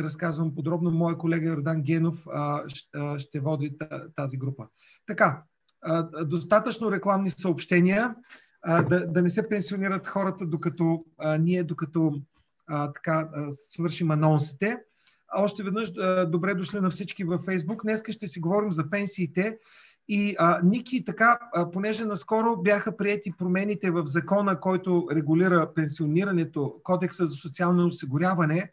разказвам подробно. Моя колега Йордан Генов ще води тази група. Така, достатъчно рекламни съобщения. Да, да не се пенсионират хората, докато ние, докато така свършим анонсите. Още веднъж добре дошли на всички във Фейсбук. Днес ще си говорим за пенсиите. И а, Ники, така, а, понеже наскоро бяха приети промените в закона, който регулира пенсионирането, Кодекса за социално осигуряване,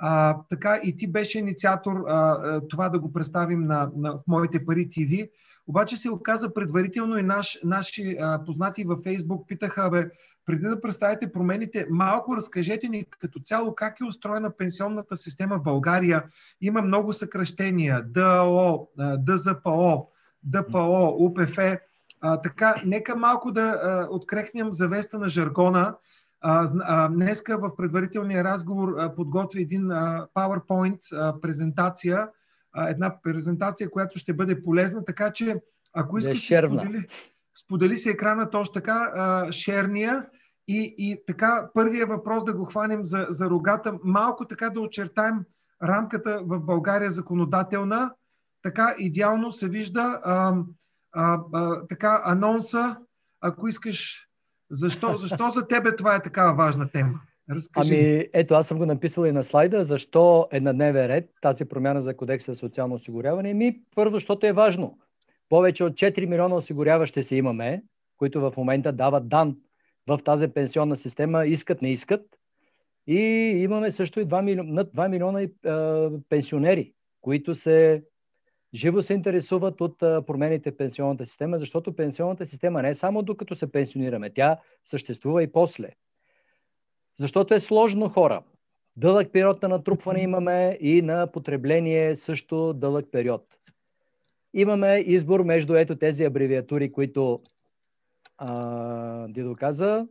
а, така и ти беше инициатор а, а, това да го представим на, на в Моите пари ТВ. Обаче се оказа предварително и наш, наши а, познати във Фейсбук питаха, бе, преди да представите промените, малко разкажете ни като цяло как е устроена пенсионната система в България. Има много съкръщения, ДО, ДЗПО, ДПО, УПФ. А, така, нека малко да а, открехнем завеста на жаргона. Днеска в предварителния разговор а, подготви един PowerPoint презентация, една презентация, която ще бъде полезна, така че ако искаш, да сподели, сподели си екрана точно така, шерния. И, и така първия въпрос да го хванем за, за рогата, малко така да очертаем рамката в България законодателна, така идеално се вижда а, а, а, така анонса, ако искаш, защо, защо за тебе това е такава важна тема? Разкажи. Ами, ето, аз съм го написал и на слайда. Защо е на дневен ред тази промяна за кодекса за социално осигуряване? Ми, първо, защото е важно. Повече от 4 милиона осигуряващи се имаме, които в момента дават дан в тази пенсионна система, искат, не искат. И имаме също и 2 милиона, над 2 милиона и, а, пенсионери, които се живо се интересуват от промените в пенсионната система, защото пенсионната система не е само докато се пенсионираме, тя съществува и после. Защото е сложно хора. Дълъг период на натрупване имаме и на потребление също дълъг период. Имаме избор между ето тези абревиатури, които а, Дидо каза.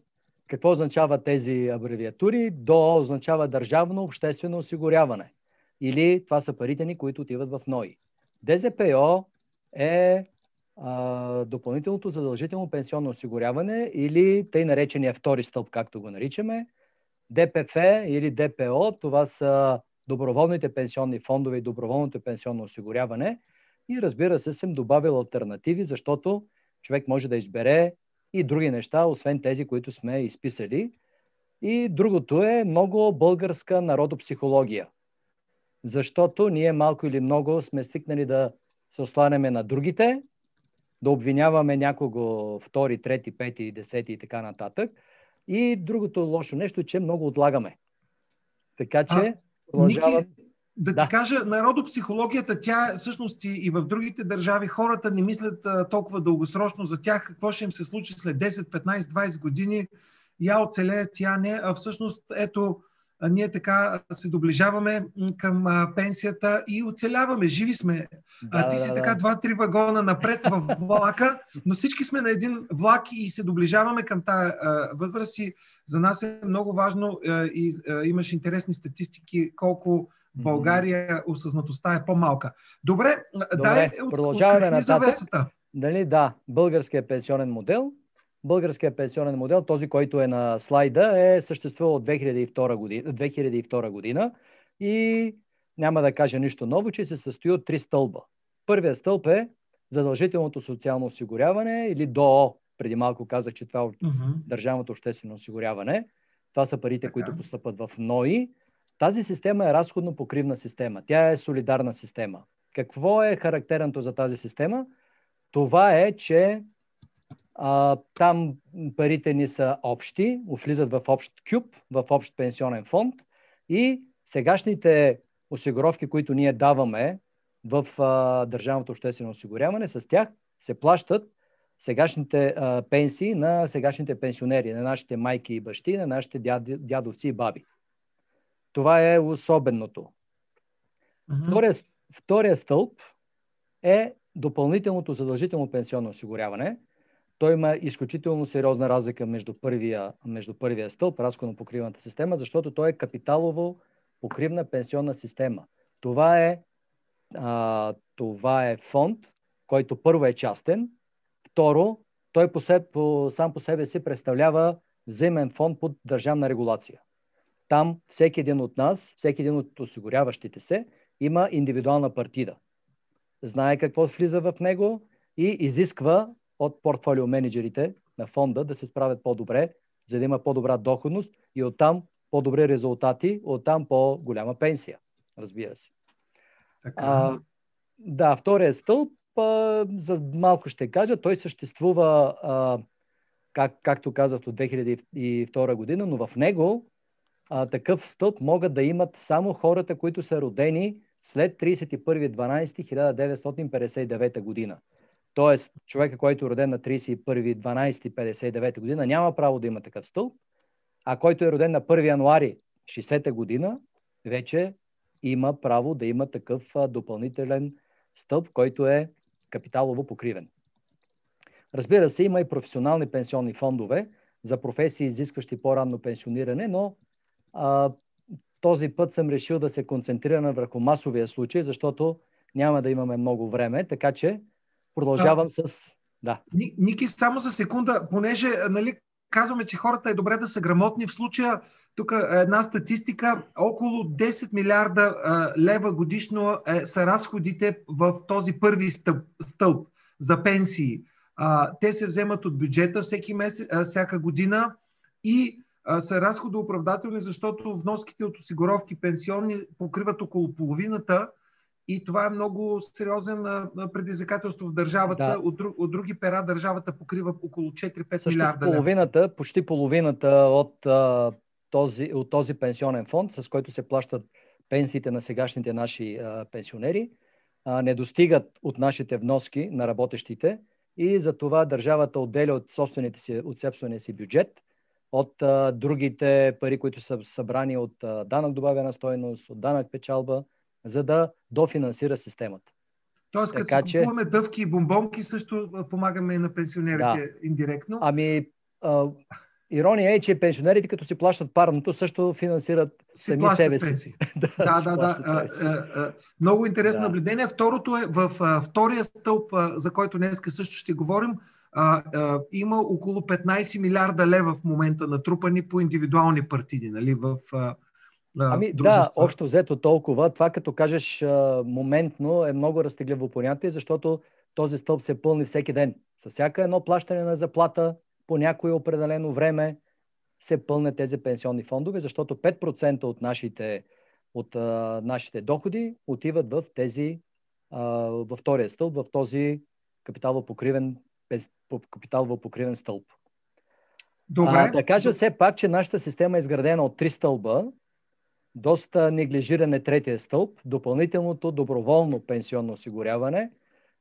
Какво означава тези абревиатури? ДО означава държавно обществено осигуряване. Или това са парите ни, които отиват в НОИ. ДЗПО е а, допълнителното задължително пенсионно осигуряване или тъй наречения втори стълб, както го наричаме. ДПФ или ДПО, това са доброволните пенсионни фондове и доброволното пенсионно осигуряване. И разбира се, съм добавил альтернативи, защото човек може да избере и други неща, освен тези, които сме изписали. И другото е много българска народопсихология защото ние малко или много сме свикнали да се осланяме на другите, да обвиняваме някого втори, трети, пети, десети и така нататък. И другото лошо нещо, че много отлагаме. Така че а, продължава... Ники, да, да ти кажа, народопсихологията, тя всъщност и, и в другите държави хората не мислят а, толкова дългосрочно за тях, какво ще им се случи след 10, 15, 20 години. Я оцелеят, я не. А всъщност, ето, ние така се доближаваме към пенсията и оцеляваме, живи сме. Да, ти си да, така два-три вагона напред в влака, но всички сме на един влак и се доближаваме към тази възраст и за нас е много важно и имаш интересни статистики колко България осъзнатостта е по-малка. Добре, Добре дай продължаваме на завесата. Дали, да, българския пенсионен модел – Българския пенсионен модел, този, който е на слайда, е съществувал от 2002 година, 2002 година и няма да кажа нищо ново, че се състои от три стълба. Първият стълб е задължителното социално осигуряване или ДОО. Преди малко казах, че това е uh-huh. държавното обществено осигуряване. Това са парите, така. които постъпат в НОИ. Тази система е разходно-покривна система. Тя е солидарна система. Какво е характерното за тази система? Това е, че а, там парите ни са общи, влизат в общ кюб, в общ пенсионен фонд и сегашните осигуровки, които ние даваме в а, държавното обществено осигуряване, с тях се плащат сегашните а, пенсии на сегашните пенсионери, на нашите майки и бащи, на нашите дяд, дядовци и баби. Това е особеното. Mm-hmm. Втория, втория стълб е допълнителното задължително пенсионно осигуряване, той има изключително сериозна разлика между първия, между първия стълб, разходно-покривната система, защото той е капиталово покривна пенсионна система. Това е, а, това е фонд, който първо е частен, второ, той по себе, по, сам по себе си представлява взаимен фонд под държавна регулация. там всеки един от нас, всеки един от осигуряващите се, има индивидуална партида. Знае какво влиза в него и изисква от портфолио менеджерите на фонда да се справят по-добре, за да има по-добра доходност и оттам по-добри резултати, оттам по-голяма пенсия, разбира се. Така. А, да, втория стълб, а, за малко ще кажа, той съществува, а, как, както казах, от 2002 година, но в него а, такъв стълб могат да имат само хората, които са родени след 31.12.1959 година. Тоест, човека, който е роден на 31.12.59 година, няма право да има такъв стълб, а който е роден на 1 януари 60 година, вече има право да има такъв допълнителен стълб, който е капиталово покривен. Разбира се, има и професионални пенсионни фондове за професии, изискващи по-ранно пенсиониране, но а, този път съм решил да се концентрирам върху масовия случай, защото няма да имаме много време, така че продължавам а, с... Да. Ники, само за секунда, понеже нали, казваме, че хората е добре да са грамотни. В случая, тук е една статистика, около 10 милиарда а, лева годишно е, са разходите в този първи стълб, стълб за пенсии. А, те се вземат от бюджета всеки месец, а, всяка година и а, са разходооправдателни, защото вноските от осигуровки пенсионни покриват около половината и това е много сериозен предизвикателство в държавата. Да. От, от други пера държавата покрива около 4-5 Също милиарда. Половината, почти половината от, а, този, от този пенсионен фонд, с който се плащат пенсиите на сегашните наши а, пенсионери, а, не достигат от нашите вноски на работещите и за това държавата отделя от, собствените си, от собствения си бюджет, от а, другите пари, които са събрани от а, данък добавена стойност, от данък печалба, за да дофинансира системата. Тоест, като така, че... купуваме дъвки и бомбонки, също помагаме и на пенсионерите да. индиректно. Ами, а, ирония е, че пенсионерите, като си плащат парното, също финансират си сами плащат себе пенсии. да, да, да. да. А, а, а, много интересно да. наблюдение. Второто е в а, втория стълб, а, за който днес също ще говорим, а, а, има около 15 милиарда лева в момента натрупани по индивидуални партиди, нали, в а, Ами дружества. да, общо взето толкова. Това като кажеш а, моментно е много разтегливо понятие, защото този стълб се пълни всеки ден. С всяка едно плащане на заплата по някое определено време се пълнят тези пенсионни фондове, защото 5% от нашите, от, а, нашите доходи отиват в тези, а, във втория стълб, в този капиталово покривен, капиталово покривен стълб. Добре. А, да кажа все пак, че нашата система е изградена от три стълба, доста неглижиране третия стълб, допълнителното доброволно пенсионно осигуряване.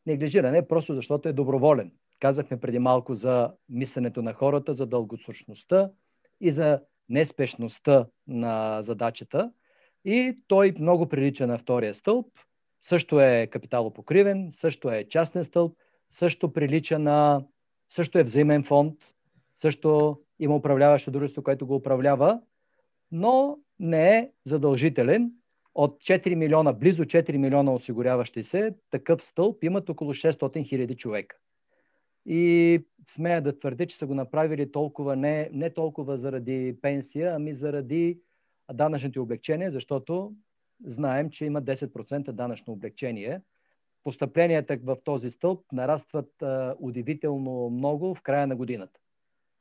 Неглижиране просто защото е доброволен. Казахме преди малко за мисленето на хората, за дългосрочността и за неспешността на задачата. И той много прилича на втория стълб. Също е капиталопокривен, също е частен стълб, също прилича на... също е взаимен фонд, също има управляващо дружество, което го управлява, но не е задължителен. От 4 милиона, близо 4 милиона осигуряващи се, такъв стълб имат около 600 хиляди човека. И смея да твърдя, че са го направили толкова не, не толкова заради пенсия, ами заради данъчните облегчения, защото знаем, че има 10% данъчно облегчение. Постъпленията в този стълб нарастват а, удивително много в края на годината.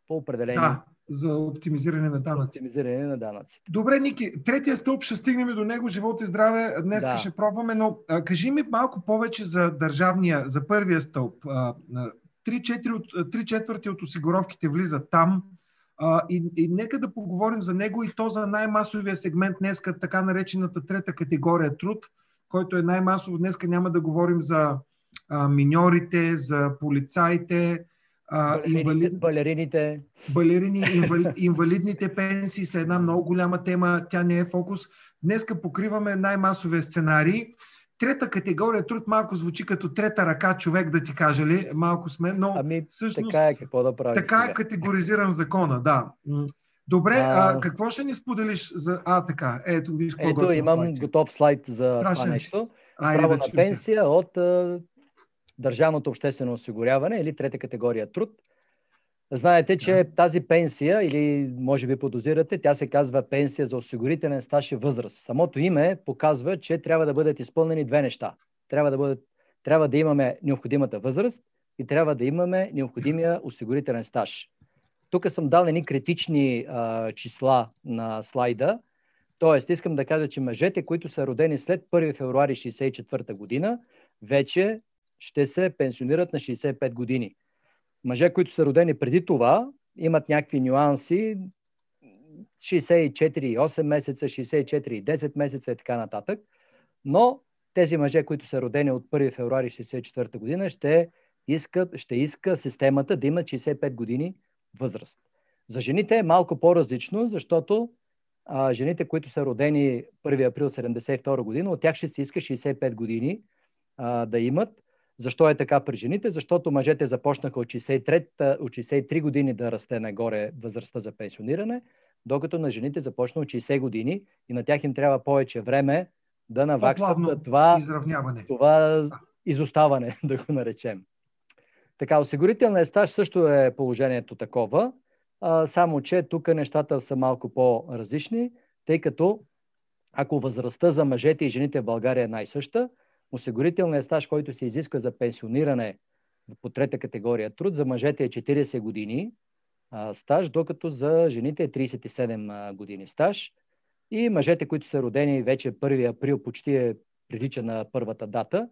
По определени да за оптимизиране на данъци. Оптимизиране на данъци. Добре, Ники, третия стълб ще стигнем до него, живот и здраве, днес да. ще пробваме, но а, кажи ми малко повече за държавния, за първия стълб. Три, от, три четвърти от осигуровките влизат там а, и, и нека да поговорим за него и то за най-масовия сегмент днеска, така наречената трета категория труд, който е най-масово. Днеска няма да говорим за а, миньорите, за полицаите, а, инвалид... балерините. Балерини, инвали... инвалидните пенсии са една много голяма тема, тя не е фокус. Днеска покриваме най-масовия сценарий. Трета категория труд малко звучи като трета ръка човек, да ти кажа ли, малко сме, но ами, всъщност така е, какво да прави така е категоризиран закона, да. Добре, а, а какво ще ни споделиш за... А, така, ето, виж какво Ето, имам слайд. готов слайд за Страшен това нещо. Право на пенсия се. от държавното обществено осигуряване или трета категория труд. Знаете, че тази пенсия, или може би подозирате, тя се казва пенсия за осигурителен стаж и възраст. Самото име показва, че трябва да бъдат изпълнени две неща. Трябва да, бъдат, трябва да имаме необходимата възраст и трябва да имаме необходимия осигурителен стаж. Тук съм дал едни критични а, числа на слайда. Тоест, искам да кажа, че мъжете, които са родени след 1 февруари 1964 година, вече ще се пенсионират на 65 години. Мъже, които са родени преди това, имат някакви нюанси, 64 8 месеца, 64 10 месеца и така нататък. Но тези мъже, които са родени от 1 февруари 1964 година, ще иска, ще иска системата да имат 65 години възраст. За жените е малко по-различно, защото а, жените, които са родени 1 април 1972 година, от тях ще се иска 65 години а, да имат. Защо е така при жените? Защото мъжете започнаха от 63, от 63 години да расте нагоре възрастта за пенсиониране, докато на жените започна от 60 години и на тях им трябва повече време да наваксат това, изравняване. това изоставане, да го наречем. Така, осигурителният стаж също е положението такова, а, само че тук нещата са малко по-различни, тъй като ако възрастта за мъжете и жените в България е най-съща, осигурителният стаж, който се изисква за пенсиониране по трета категория труд, за мъжете е 40 години а, стаж, докато за жените е 37 а, години стаж. И мъжете, които са родени вече 1 април, почти е прилича на първата дата,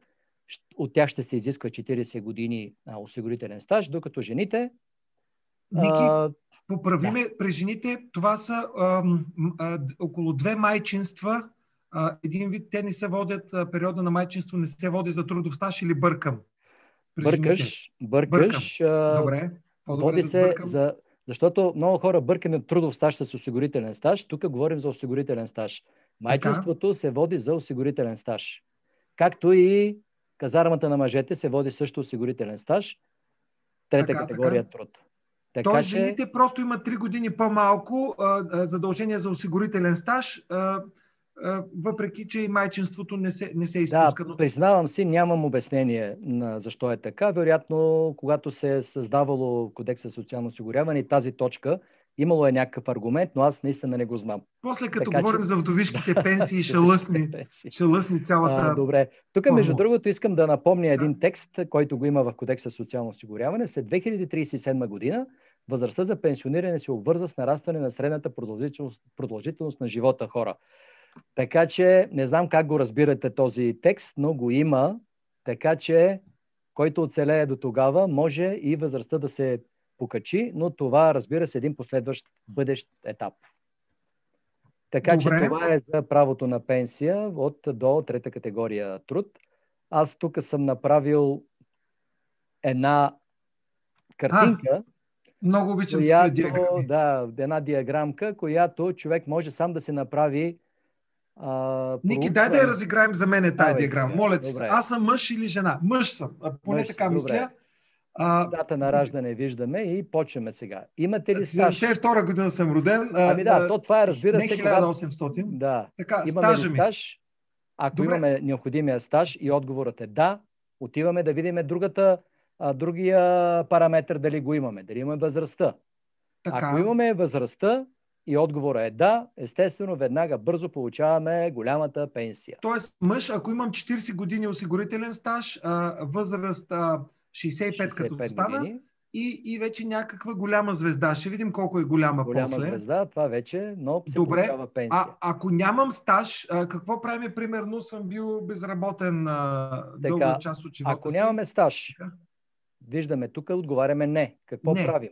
от тях ще се изисква 40 години а, осигурителен стаж, докато жените. Ники, а, поправиме, да. при жените това са а, а, около две майчинства. Един вид те не се водят, периода на майчинство не се води за трудов стаж или бъркам? Бъркаш, бъркаш. Бъркам. Добре. Води да се за, защото много хора бъркаме трудов стаж с осигурителен стаж. Тук говорим за осигурителен стаж. Майчинството така? се води за осигурителен стаж. Както и казармата на мъжете се води също осигурителен стаж. Трета така, категория така. труд. Така, Тоест, че... жените просто имат 3 години по-малко а, а, задължение за осигурителен стаж, а, въпреки че и майчинството не се, не се изпуска. Да, признавам си, нямам обяснение на защо е така. Вероятно, когато се е създавало Кодекса за социално осигуряване и тази точка, Имало е някакъв аргумент, но аз наистина не го знам. После като така, говорим че... за вдовишките пенсии, ще лъсни, ще лъсни цялата... А, добре. Тук, между другото, искам да напомня един текст, който го има в Кодекса социално осигуряване. След 2037 година възрастта за пенсиониране се обвърза с нарастване на средната продължителност, продължителност на живота хора. Така че не знам как го разбирате този текст, но го има. Така че който оцелее до тогава, може и възрастта да се покачи, но това, разбира се, е един последващ бъдещ етап. Така Добре. че това е за правото на пенсия от до трета категория труд. Аз тук съм направил една картинка. А, много обичам която, диаграми. Да, една диаграмка, която човек може сам да се направи. А, Ники, дай да я разиграем за мен тази диаграма. Моля ти Аз съм мъж или жена? Мъж съм. Поне мъж, така добре. мисля. А, Дата на раждане виждаме и почваме сега. Имате ли стаж? 72 година съм роден. Ами да, то това е разбира се. Не 1800. Да. Така, имаме ли стаж? Ако Добре. имаме необходимия стаж и отговорът е да, отиваме да видим другата, а, другия параметр дали го имаме, дали имаме възрастта. Така. Ако имаме възрастта и отговорът е да, естествено веднага бързо получаваме голямата пенсия. Тоест мъж, ако имам 40 години осигурителен стаж, а, възраст а, 65, 65 като стана и, и вече някаква голяма звезда. Ще видим колко е голяма, голяма после. звезда, това вече, но се Добре, пенсия. а ако нямам стаж, а, какво правим? Примерно съм бил безработен а, дълга част от живота Ако си. нямаме стаж, виждаме тук, отговаряме не. Какво не. правим?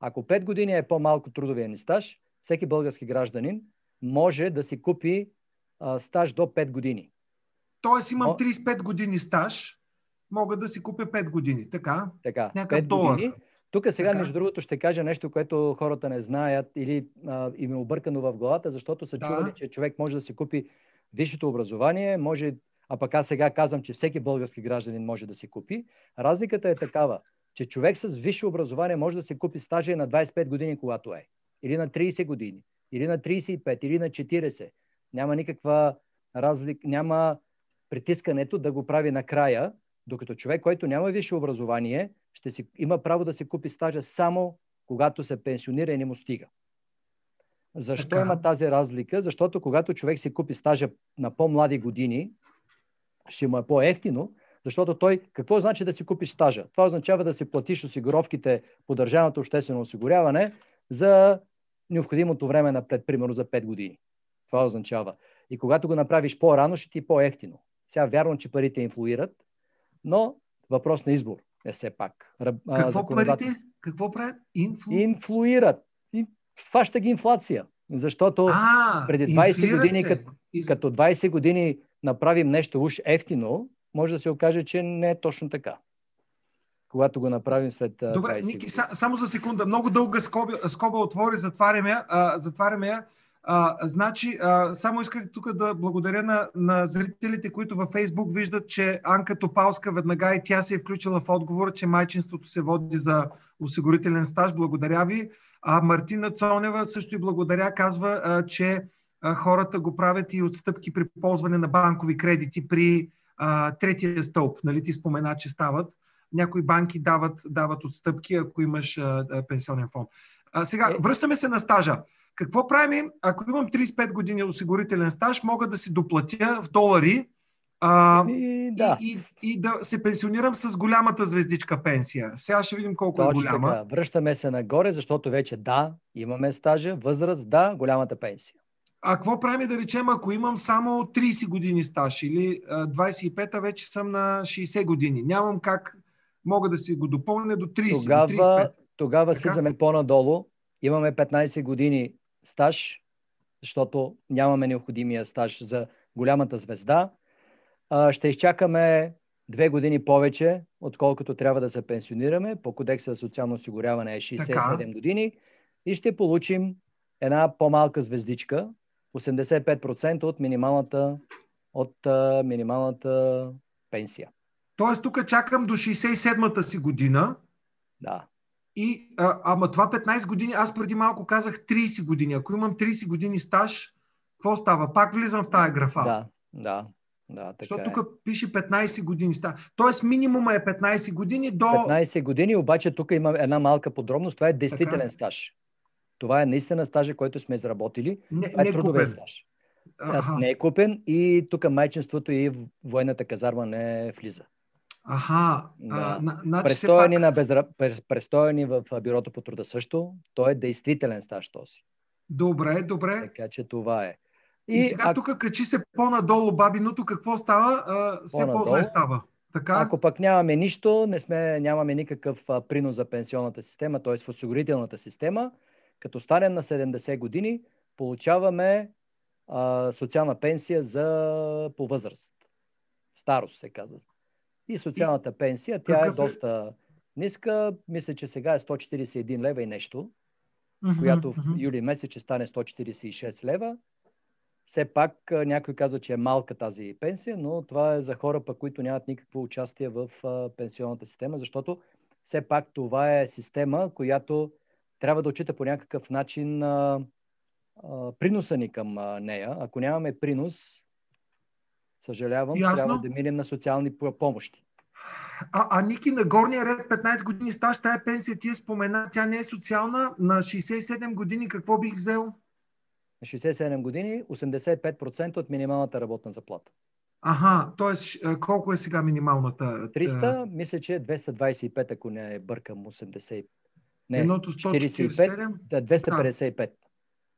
Ако 5 години е по-малко трудовия ни стаж, всеки български гражданин може да си купи а, стаж до 5 години. Тоест имам 35 години стаж, мога да си купя 5 години. Така? Така. Някакъв долар. Години. Тук сега, така. между другото, ще кажа нещо, което хората не знаят или а, им е объркано в главата, защото са да. чували, че човек може да си купи висшето образование, може, а пък аз сега казвам, че всеки български гражданин може да си купи. Разликата е такава, че човек с висше образование може да си купи стажа на 25 години, когато е. Или на 30 години, или на 35, или на 40. Няма никаква разлика, няма притискането да го прави накрая, докато човек, който няма висше образование, ще си, има право да си купи стажа само когато се пенсионира и не му стига. Защо Така. има тази разлика? Защото когато човек си купи стажа на по-млади години, ще му е по-ефтино, защото той, какво значи да си купиш стажа? Това означава да си платиш осигуровките по държавното обществено осигуряване за необходимото време напред, примерно за 5 години. Това означава. И когато го направиш по-рано, ще ти е по-ефтино. Сега вярвам, че парите инфлуират, но въпрос на избор е все пак. Какво парите? Какво правят? Инфлу... Инфлуират. И хваща ги инфлация. Защото А, преди 20 инфлират години, се. като- Из- като 20 години направим нещо уж ефтино, може да се окаже, че не е точно така. Когато го направим след Добре, 20 Ники, са, само за секунда. Много дълга скоба, скоба отвори, затваряме я. А, затваряме я. А, значи, а, само исках тук да благодаря на, на зрителите, които във Фейсбук виждат, че Анка Топалска веднага и тя се е включила в отговора, че майчинството се води за осигурителен стаж. Благодаря ви. А Мартина Цонева също и благодаря, казва, а, че а, хората го правят и отстъпки при ползване на банкови кредити при а, третия стълб. Нали ти спомена, че стават някои банки дават, дават отстъпки, ако имаш а, а, пенсионен фонд. А, сега, Е. връщаме се на стажа. Какво правим? Ако имам 35 години осигурителен стаж, мога да си доплатя в долари а, И, да, и, и, и да се пенсионирам с голямата звездичка пенсия. Сега ще видим колко е точно голяма. така. Връщаме се нагоре, защото вече да, имаме стажа, възраст, да, голямата пенсия. А какво правим да речем, ако имам само 30 години стаж или а, 25, а вече съм на 60 години? Нямам как, мога да си го допълня до 30, до Тогава, 35. тогава Така? слизаме по-надолу. Имаме 15 години стаж, защото нямаме необходимия стаж за голямата звезда. А, Ще изчакаме две години повече, отколкото трябва да се пенсионираме. По кодекса за социално осигуряване е 67 Така. години и ще получим една по-малка звездичка, 85% от минималната, от а, минималната пенсия. Тоест, тук чакам до 67-та си година. Да. И, а, ама това 15 години, аз преди малко казах 30 години. Ако имам 30 години стаж, какво става? Пак влизам в тая графа. Да, да, да. Така Защото е. тук пише 15 години. Тоест минимума е 15 години до... 15 години, обаче тук има една малка подробност. Това е действителен Така. стаж. Това е наистина стажа, който сме изработили. Не, Това е не трудовия купен. стаж. Аха. Не е купен и тук майчинството и военната казарма не влиза. Аха. Да. А, на, значи Престоя пак... на безра... прес- престоя ни в бюрото по труда също. Той е действителен стаж този. Добре, добре. Така че това е. И, и сега а- тук качи се по-надолу бабиното, какво става? А, все по-зле става. Така? Ако пък нямаме нищо, не сме, нямаме никакъв а, принос за пенсионната система, т.е. в осигурителната система, като станем на 70 години, получаваме а, социална пенсия за по възраст. Старост се казва. И социалната пенсия, тя е какъв е? доста ниска. Мисля, че сега е 141 лева и нещо, Мгм, която в мгм. юли месец ще стане 146 лева. Все пак някой казва, че е малка тази пенсия, но това е за хора, пък, които нямат никакво участие в пенсионната система, защото все пак това е система, която трябва да отчита по някакъв начин приноса ни към нея. Ако нямаме принос, съжалявам, Ясно. трябва да минем на социални по- помощи. А, а Ники, на горния ред 15 години стаж, тая пенсия ти е спомена, тя не е социална. На 67 години какво бих взел? На 67 години 85% от минималната работна заплата. Аха, т.е. колко е сега минималната? 300, мисля, че е 225, ако не бъркам 80. Не, Едното 45, 147, да, 255.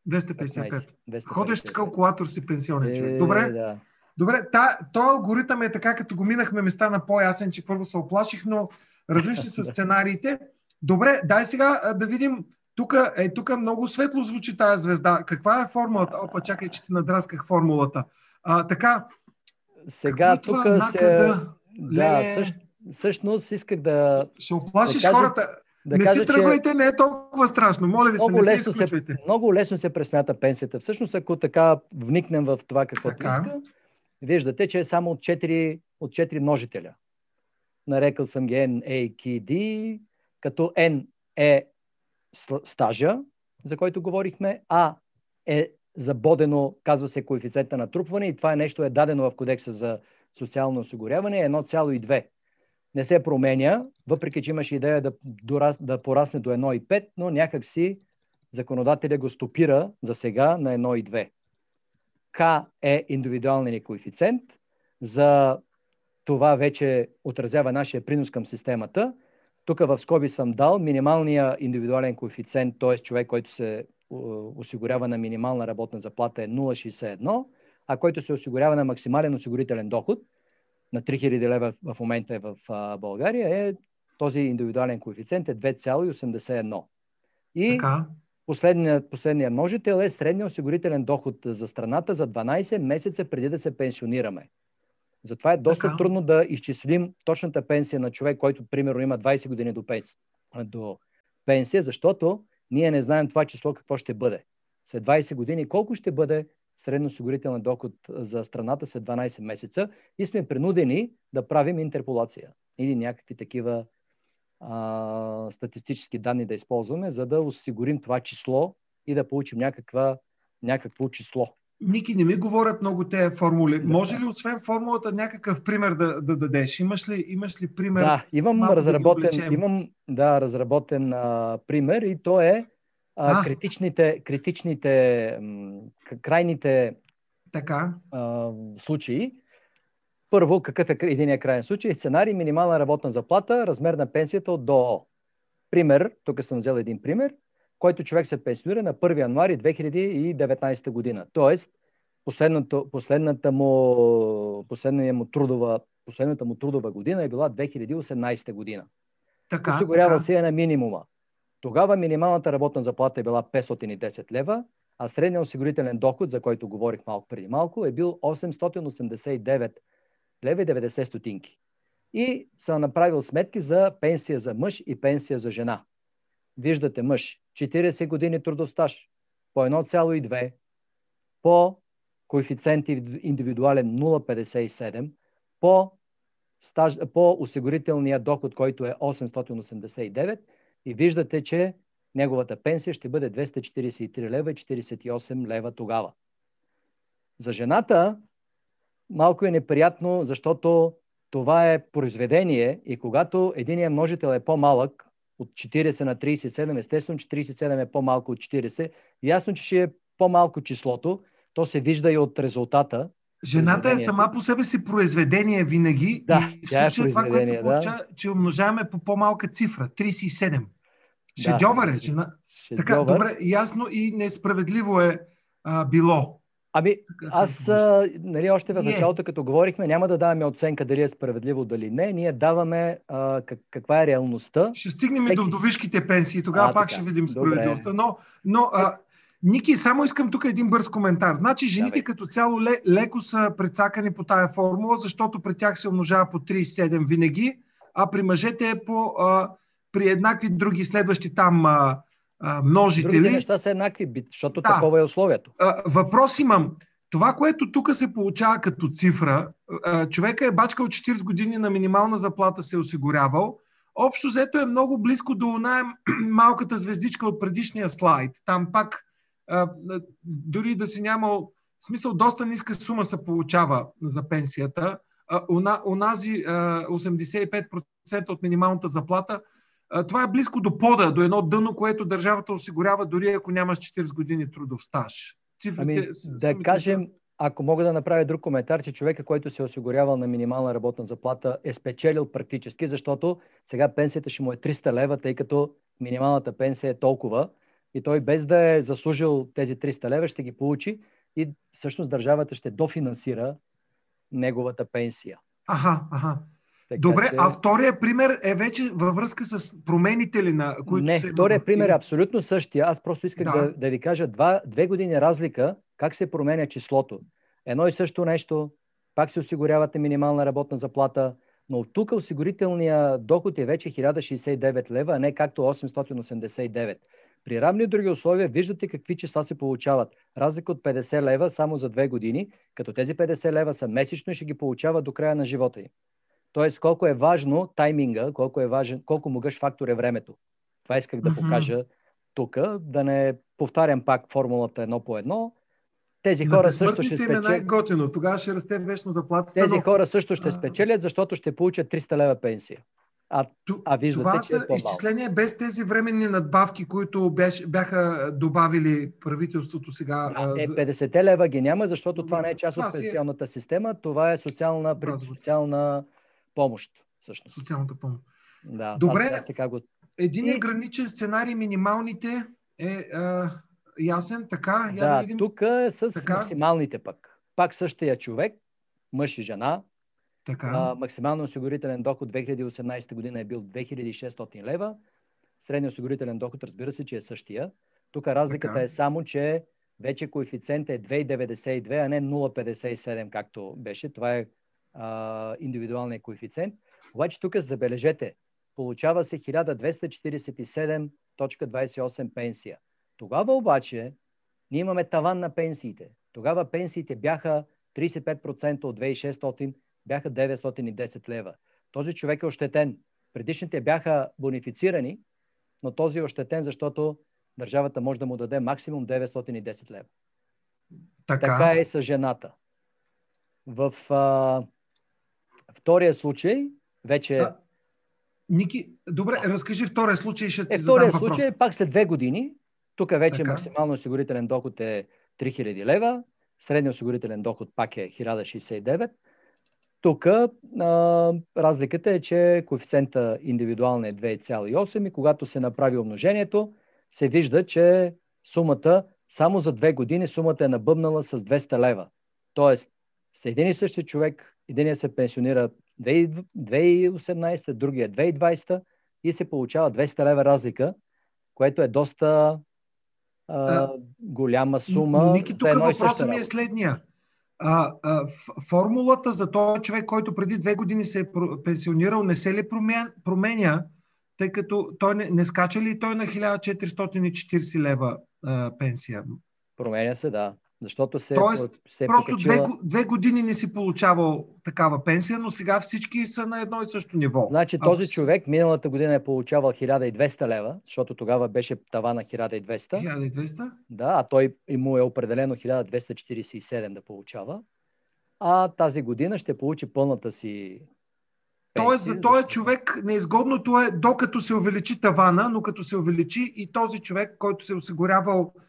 255. 15, 255. Ходещ калкулатор си пенсионен човек. Е, Добре, Да. Добре. Та, този алгоритъм е така, като го минахме, ми стана по-ясен, че първо се оплаших, но различни са сценариите. Добре, дай сега да видим. Тук е, тук много светло звучи тази звезда. Каква е формулата? Опа, чакай, че ти надрасках формулата. А, така, Сега какво тук се... Накъда? Да, Леле. всъщ, всъщност исках да, ще оплашиш Да кажа- хората. да не кажа, си тръгвайте, не е толкова страшно. Моля ви се, не се лесно, се, изключвайте. много лесно се пресмята пенсията. Всъщност, ако така вникнем в това каквото Така. иска, виждате, че е само от 4, от 4 множителя. Нарекал съм ги N, A, K, D, като N е стажа, за който говорихме, А е забодено, казва се коефициента на трупване и това е нещо е дадено в кодекса за социално осигуряване, е 1,2. не се променя, въпреки че имаше идея да, дорас, да порасне до 1,5, но някак си законодателя го стопира за сега на 1,2. К е индивидуалният коефициент. За това вече отразява нашия принос към системата. Тук в скоби съм дал минималния индивидуален коефициент, т.е. човек, който се осигурява на минимална работна заплата е 0,61, а който се осигурява на максимален осигурителен доход на 3000 лева в момента е в България, е този индивидуален коефициент е 2,81. И така. Последният, последният множител е средния осигурителен доход за страната за 12 месеца преди да се пенсионираме. Затова е доста така. трудно да изчислим точната пенсия на човек, който примерно има 20 години до пенсия, до пенсия защото ние не знаем това число какво ще бъде. След 20 години колко ще бъде средносигурителен доход за страната след 12 месеца и сме принудени да правим интерполация или някакви такива а, статистически данни да използваме, за да осигурим това число и да получим някаква, някакво число. Ники, не ми говорят много тези формули. Да. Може ли освен формулата някакъв пример да, да дадеш? Имаш ли, имаш ли пример? Да, имам разработен, да имам, да, разработен а, пример и то е а, а. критичните, критичните м, крайните така. А, случаи. Първо, какъв е единия крайен случай? Сценарий, минимална работна заплата, размер на пенсията от ДОО. Пример, тук съм взел един пример, който човек се пенсионира на 1 януари 2019 година. Тоест, последната, последната му, последната му трудова, последната му трудова година е била 2018 година. Така, Осигурява така. се е на минимума. Тогава минималната работна заплата е била 510 лева, а средният осигурителен доход, за който говорих малко преди малко, е бил 889 лева и 90 стотинки. И съм направил сметки за пенсия за мъж и пенсия за жена. Виждате мъж, 40 години трудов стаж, по 1,2, по коефициент индивидуален 0,57, по, стаж, по осигурителния доход, който е 889 и виждате, че неговата пенсия ще бъде 243 лева и 48 лева тогава. За жената малко е неприятно, защото това е произведение и когато единият множител е по-малък от 40 на 37, естествено, че 37 е по-малко от 40, ясно, че ще е по-малко числото, то се вижда и от резултата. Жената е сама по себе си произведение винаги. Да, и в случая е това, което се получава, да. че умножаваме по по-малка цифра 37. Шедьовър е. Жена... Така, добре, ясно и несправедливо е а, било. Ами, аз, а, нали, още в началото, като говорихме, няма да даваме оценка дали е справедливо, дали не. Ние даваме а, как, каква е реалността. Ще стигнем Всеки... до вдовишките пенсии, тогава а, пак така. ще видим справедливостта. Но, но а, Ники, само искам тук един бърз коментар. Значи, жените Давай. като цяло леко са прецакани по тая формула, защото при тях се умножава по 37 винаги, а при мъжете е по, а, при еднакви други следващи там а, а, множители. Другите неща са еднакви, защото да. такова е условието. А, въпрос имам. Това, което тук се получава като цифра, а, човека е бачкал 40 години на минимална заплата се е осигурявал, общо взето е много близко до оная малката звездичка от предишния слайд. Там пак, а, дори да си нямал, смисъл, доста ниска сума се получава за пенсията. А, унази а, 85% от минималната заплата – това е близко до пода, до едно дъно, което държавата осигурява, дори ако нямаш 40 години трудов стаж. Цифрите, ами, да кажем, ако мога да направя друг коментар, че човека, който се е осигурявал на минимална работна заплата, е спечелил практически, защото сега пенсията ще му е 300 лева, тъй като минималната пенсия е толкова и той без да е заслужил тези 300 лева ще ги получи и всъщност държавата ще дофинансира неговата пенсия. Аха, аха. Така, Добре, че... а втория пример е вече във връзка с промените ли на които Не, се... втория пример е абсолютно същия. Аз просто исках да, да, да ви кажа два, две години разлика как се променя числото. Едно и също нещо, пак се осигурявате минимална работна заплата, но от тук осигурителния доход е вече 1069 лева, а не както 889. При равни други условия виждате какви числа се получават. Разлика от 50 лева само за две години, като тези 50 лева са месечно и ще ги получава до края на живота им. Тоест, колко е важно тайминга, колко е важен, колко могъщ фактор е времето. Това исках да покажа тук, да не повтарям пак формулата едно по едно. тези хора също ще е спечелят. най-готино. Тогава ще расте вечно заплатата. Тези но... хора също ще спечелят, защото ще получат 300 лева пенсия. А, а виждате, това че са е изчисления без тези временни надбавки, които бяш, бяха добавили правителството сега. Да, а, е, за- 50 лева ги няма, защото това не е част от е- пенсионната система, това е социална, социална помощ, всъщност. социалната помощ. Да, Добре. Аз, аз така го... Един И- граничен сценарий, минималните е а, ясен, така. Я да, Да, видим. тук е с Така. максималните пък. Пак същия човек, мъж и жена, Така. а, максимално осигурителен доход 2018 година е бил 2600 лева. Средният осигурителен доход, разбира се, че е същия. Тук разликата Така. е само, че вече коефициент е 2,92, а не 0,57, както беше. Това е а, индивидуалният коефициент. Обаче тук забележете, получава се 1247.28 пенсия. Тогава обаче ние имаме таван на пенсиите. Тогава пенсиите бяха 35% от 2600, бяха 910 лева. Този човек е ощетен. Предишните бяха бонифицирани, но този е ощетен, защото държавата може да му даде максимум 910 лева. така. Така е с жената. В а, втория случай вече А, Ники, добре, разкажи втория случай, ще ти е задам втория въпрос. случай, пак след две години. Тук вече Така. максимално осигурителен доход е 3000 лева, средният осигурителен доход пак е 1069. Тук а, разликата е, че коефициента индивидуална е 2,8 и когато се направи умножението, се вижда, че сумата само за две години сумата е набъбнала с 200 лева. Тоест, с един и същи човек, единия се пенсионира 2018, другия 2020 и се получава 200 лева разлика, което е доста а, голяма сума. Ники, тук въпросът ми е следния. А, а, формулата за този човек, който преди две години се е пенсионирал, не се ли променя, променя тъй като той не, не скача ли той на 1440 лева а, пенсия? Променя се, да. Защото се, Тоест, се е Просто две, покачила... две години не си получавал такава пенсия, но сега всички са на едно и също ниво. Значи този си- човек миналата година е получавал 1200 лева, защото тогава беше тавана 1200. 1200? Да, а той му е определено 1247 да получава. А тази година ще получи пълната си Тоест за пенсия, този човек неизгодното е докато се увеличи тавана, но като се увеличи и този човек, който се е осигурявал а,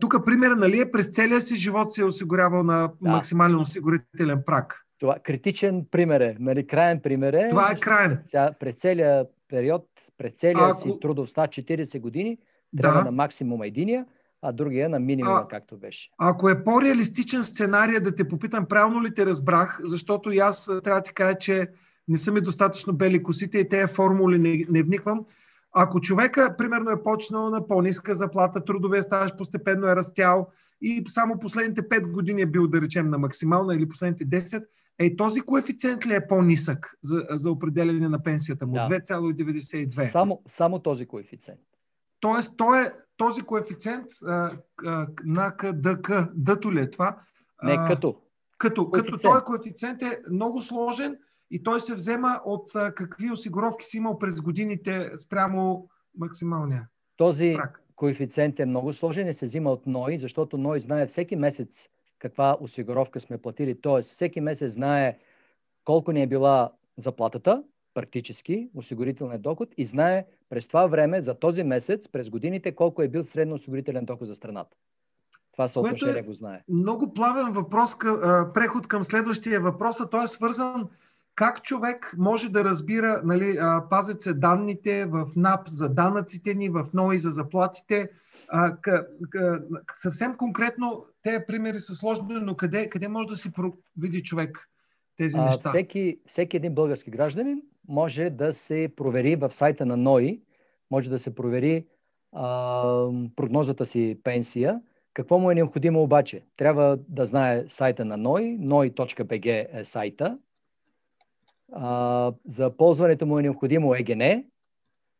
тук примера, нали е през целия си живот се е осигурявал на Да. максимален осигурителен прак. Това критичен пример е, нали, краен пример е. Това е краен. През, целия период, през целия Ако- си трудов стаж 40 години, трябва Да. на максимум единия, а другия на минимума, А- както беше. Ако е по-реалистичен сценарий, да те попитам, правилно ли те разбрах, защото и аз трябва да ти кажа, че не са ми достатъчно бели косите и тези формули не, не вниквам. Ако човека, примерно, е почнал на по-ниска заплата, трудовия стаж постепенно е растял и само последните 5 години е бил, да речем, на максимална или последните 10, е този коефициент ли е по-нисък за, за определене на пенсията му? Да. 2,92. Само, само този коефициент. Тоест, той е, този коефициент а, а, на КДК, дъто ли е това? Не А, като. като, като Коефициент. този коефициент е много сложен и той се взема от какви осигуровки си имал през годините спрямо максималния Този прак. коефициент е много сложен и се взима от НОИ, защото НОИ знае всеки месец каква осигуровка сме платили. Тоест, всеки месец знае колко ни е била заплатата, практически, осигурителният доход и знае през това време, за този месец, през годините, колко е бил средно осигурителен доход за страната. Това съотношение е- го знае. Много плавен въпрос, къ- преход към следващия въпрос, а той е свързан как човек може да разбира, нали, пазят се данните в НАП за данъците ни, в НОИ за заплатите. А, къ, къ, съвсем конкретно, тези примери са сложни, но къде, къде може да си види човек тези А, неща? всеки, всеки един български гражданин може да се провери в сайта на НОИ, може да се провери а, прогнозата си пенсия. Какво му е необходимо обаче? Трябва да знае сайта на НОИ, noi.bg е сайта. А, за ползването му е необходимо ЕГН,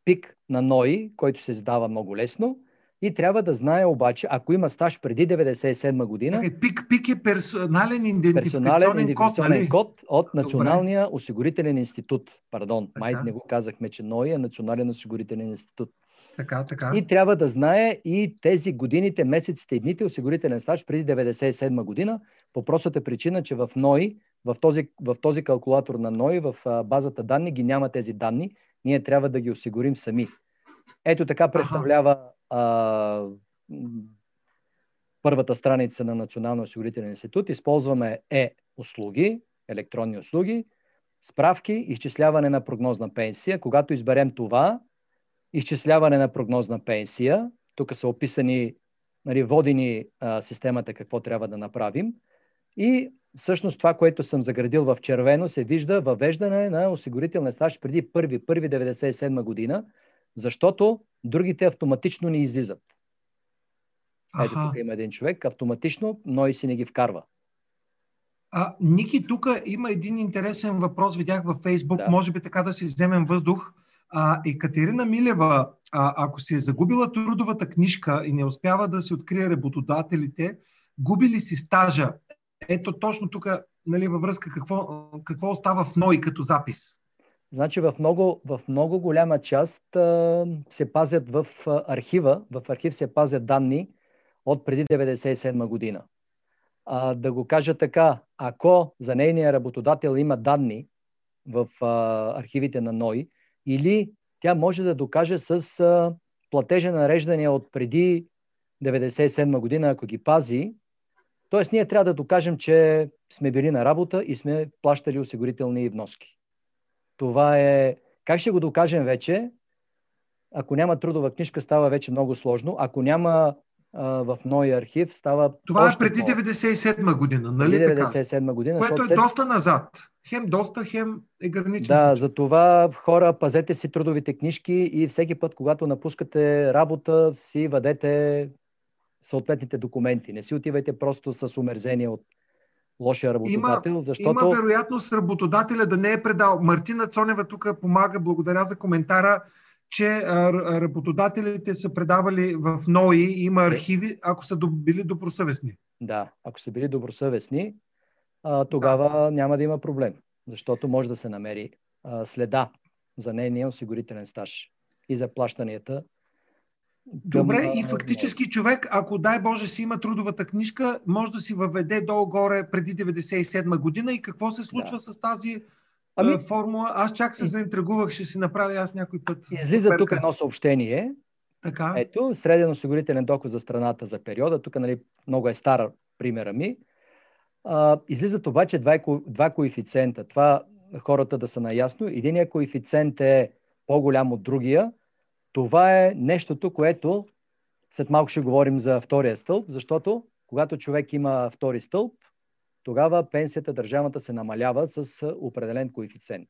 пик на НОИ, който се издава много лесно. И трябва да знае обаче, ако има стаж преди 1997 година, Чакай, пик, пик е персонален персонален идентификационен код, идентификационен нали? код от Националния осигурителен институт. Пардон, май Така. не го казахме, че НОИ е Национален осигурителен институт. Така, така. И трябва да знае и тези годините, месеците и дните осигурителен стаж преди 1997 година. По простата причина, че в НОИ, в този, в този калкулатор на НОИ, в базата данни ги няма тези данни. Ние трябва да ги осигурим сами. Ето така представлява а, първата страница на Националния осигурителен институт. Използваме е-услуги, електронни услуги, справки, изчисляване на прогнозна пенсия. Когато изберем това, изчисляване на прогнозна пенсия, тук са описани, нали, водени а, системата какво трябва да направим. И всъщност това, което съм заградил в червено, се вижда въвеждане на осигурителен стаж преди 1 1997 година, защото другите автоматично ни излизат. Ето тук има един човек, автоматично, но и си не ги вкарва. А, Ники, тук има един интересен въпрос, видях във Фейсбук, да. може би така да си вземем въздух. А, Екатерина Милева, а, ако си е загубила трудовата книжка и не успява да си открие работодателите, губи ли си стажа? Ето точно тук, нали, във връзка, какво, какво остава в НОИ като запис? Значи в много, в много голяма част а, се пазят в архива, в архив се пазят данни от преди 1997 година. А, да го кажа така, ако за нейния работодател има данни в а, архивите на НОИ, или тя може да докаже с а, платежа нареждания от преди 1997 година, ако ги пази, т.е. ние трябва да докажем, че сме били на работа и сме плащали осигурителни вноски. Това е... Как ще го докажем вече? Ако няма трудова книжка, става вече много сложно. Ако няма а, в НОИ архив, става. Това е преди 97 година, нали? Преди 97 година. Което е доста назад. Хем доста, хем е гранично. Да, за това хора, пазете си трудовите книжки и всеки път, когато напускате работа, си въдете съответните документи. Не си отивайте просто с умерзение от лошия работодател, има, защото... Има вероятност работодателя да не е предал. Мартина Цонева тук помага, благодаря за коментара, че работодателите са предавали в НОИ, има архиви, ако са били добросъвестни. Да, ако са били добросъвестни, тогава да. няма да има проблем, защото може да се намери следа за нейния осигурителен стаж и за плащанията Добре, и фактически човек, ако дай Боже си има трудовата книжка, може да си въведе долу-горе преди 97 година и какво се случва да. с тази ами... формула? Аз чак се заинтригувах, ще си направя аз някой път. Излиза тук едно съобщение. Така. Ето, среден осигурителен доход за страната за периода. Тук нали, много е стара примера ми. А, излизат обаче два, два коефициента. Това хората да са наясно. Единият коефициент е по-голям от другия това е нещото, което след малко ще говорим за втория стълб, защото когато човек има втори стълб, тогава пенсията държавната се намалява с определен коефициент.